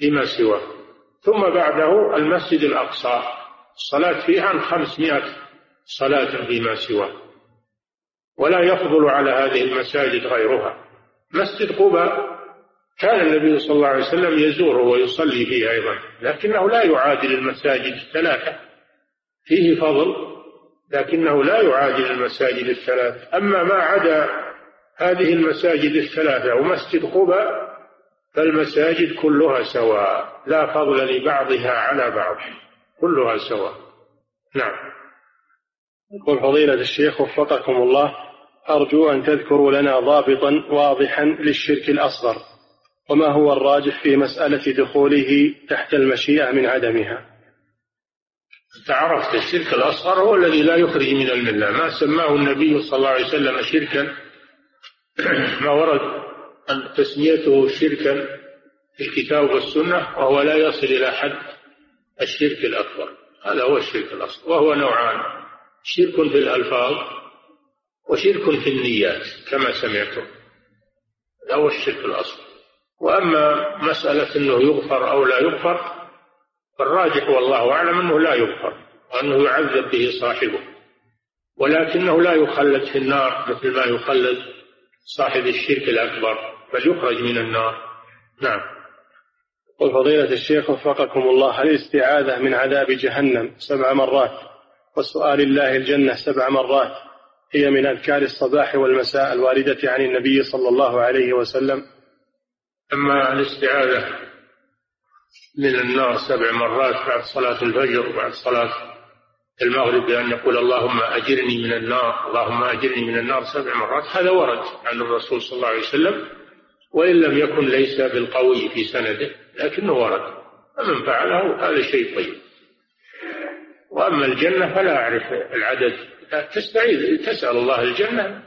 فيما سواه. ثم بعده المسجد الأقصى. الصلاة فيه عن خمسمائة صلاة فيما سواه. ولا يفضل على هذه المساجد غيرها. مسجد قباء كان النبي صلى الله عليه وسلم يزوره ويصلي فيه أيضا لكنه لا يعادل المساجد الثلاثة. فيه فضل لكنه لا يعادل المساجد الثلاث. أما ما عدا هذه المساجد الثلاثة ومسجد قباء فالمساجد كلها سواء لا فضل لبعضها على بعض كلها سواء. نعم. يقول فضيلة الشيخ وفقكم الله أرجو أن تذكروا لنا ضابطا واضحا للشرك الأصغر وما هو الراجح في مسألة دخوله تحت المشيئة من عدمها؟ تعرفت الشرك الأصغر هو الذي لا يخرج من الملة. ما سماه النبي صلى الله عليه وسلم شركا <clears throat> ما ورد تسميته شركا في الكتاب والسنة وهو لا يصل إلى حد الشرك الأكبر. هذا هو الشرك الأصغر وهو نوعان شرك في الألفاظ وشرك في النيات كما سمعتم. هذا هو الشرك الأصغر وأما مسألة أنه يغفر أو لا يغفر فالراجح والله أعلم أنه لا يغفر وأنه يعذب به صاحبه. ولكنه لا يخلد في النار مثل ما يخلد صاحب الشرك الأكبر. بل يخرج من النار. نعم. قل فضيلة الشيخ وفقكم الله الاستعاذة من عذاب جهنم سبع مرات وسؤال الله الجنة سبع مرات هي من أذكار الصباح والمساء الواردة عن النبي صلى الله عليه وسلم؟ أما الاستعاذة من النار سبع مرات بعد صلاة الفجر وبعد صلاة المغرب بأن يقول اللهم أجرني من النار اللهم أجرني من النار سبع مرات هذا ورد عن الرسول صلى الله عليه وسلم. وإن لم يكن ليس بالقوي في سنده لكنه ورد. فمن فعله هذا شيء طيب. وأما الجنة فلا أعرف العدد. تستعيذ تسأل الله الجنة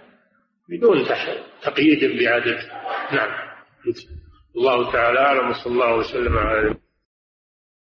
بدون تقييد بعدد. نعم. الله تعالى أعلم وصلى الله وسلم على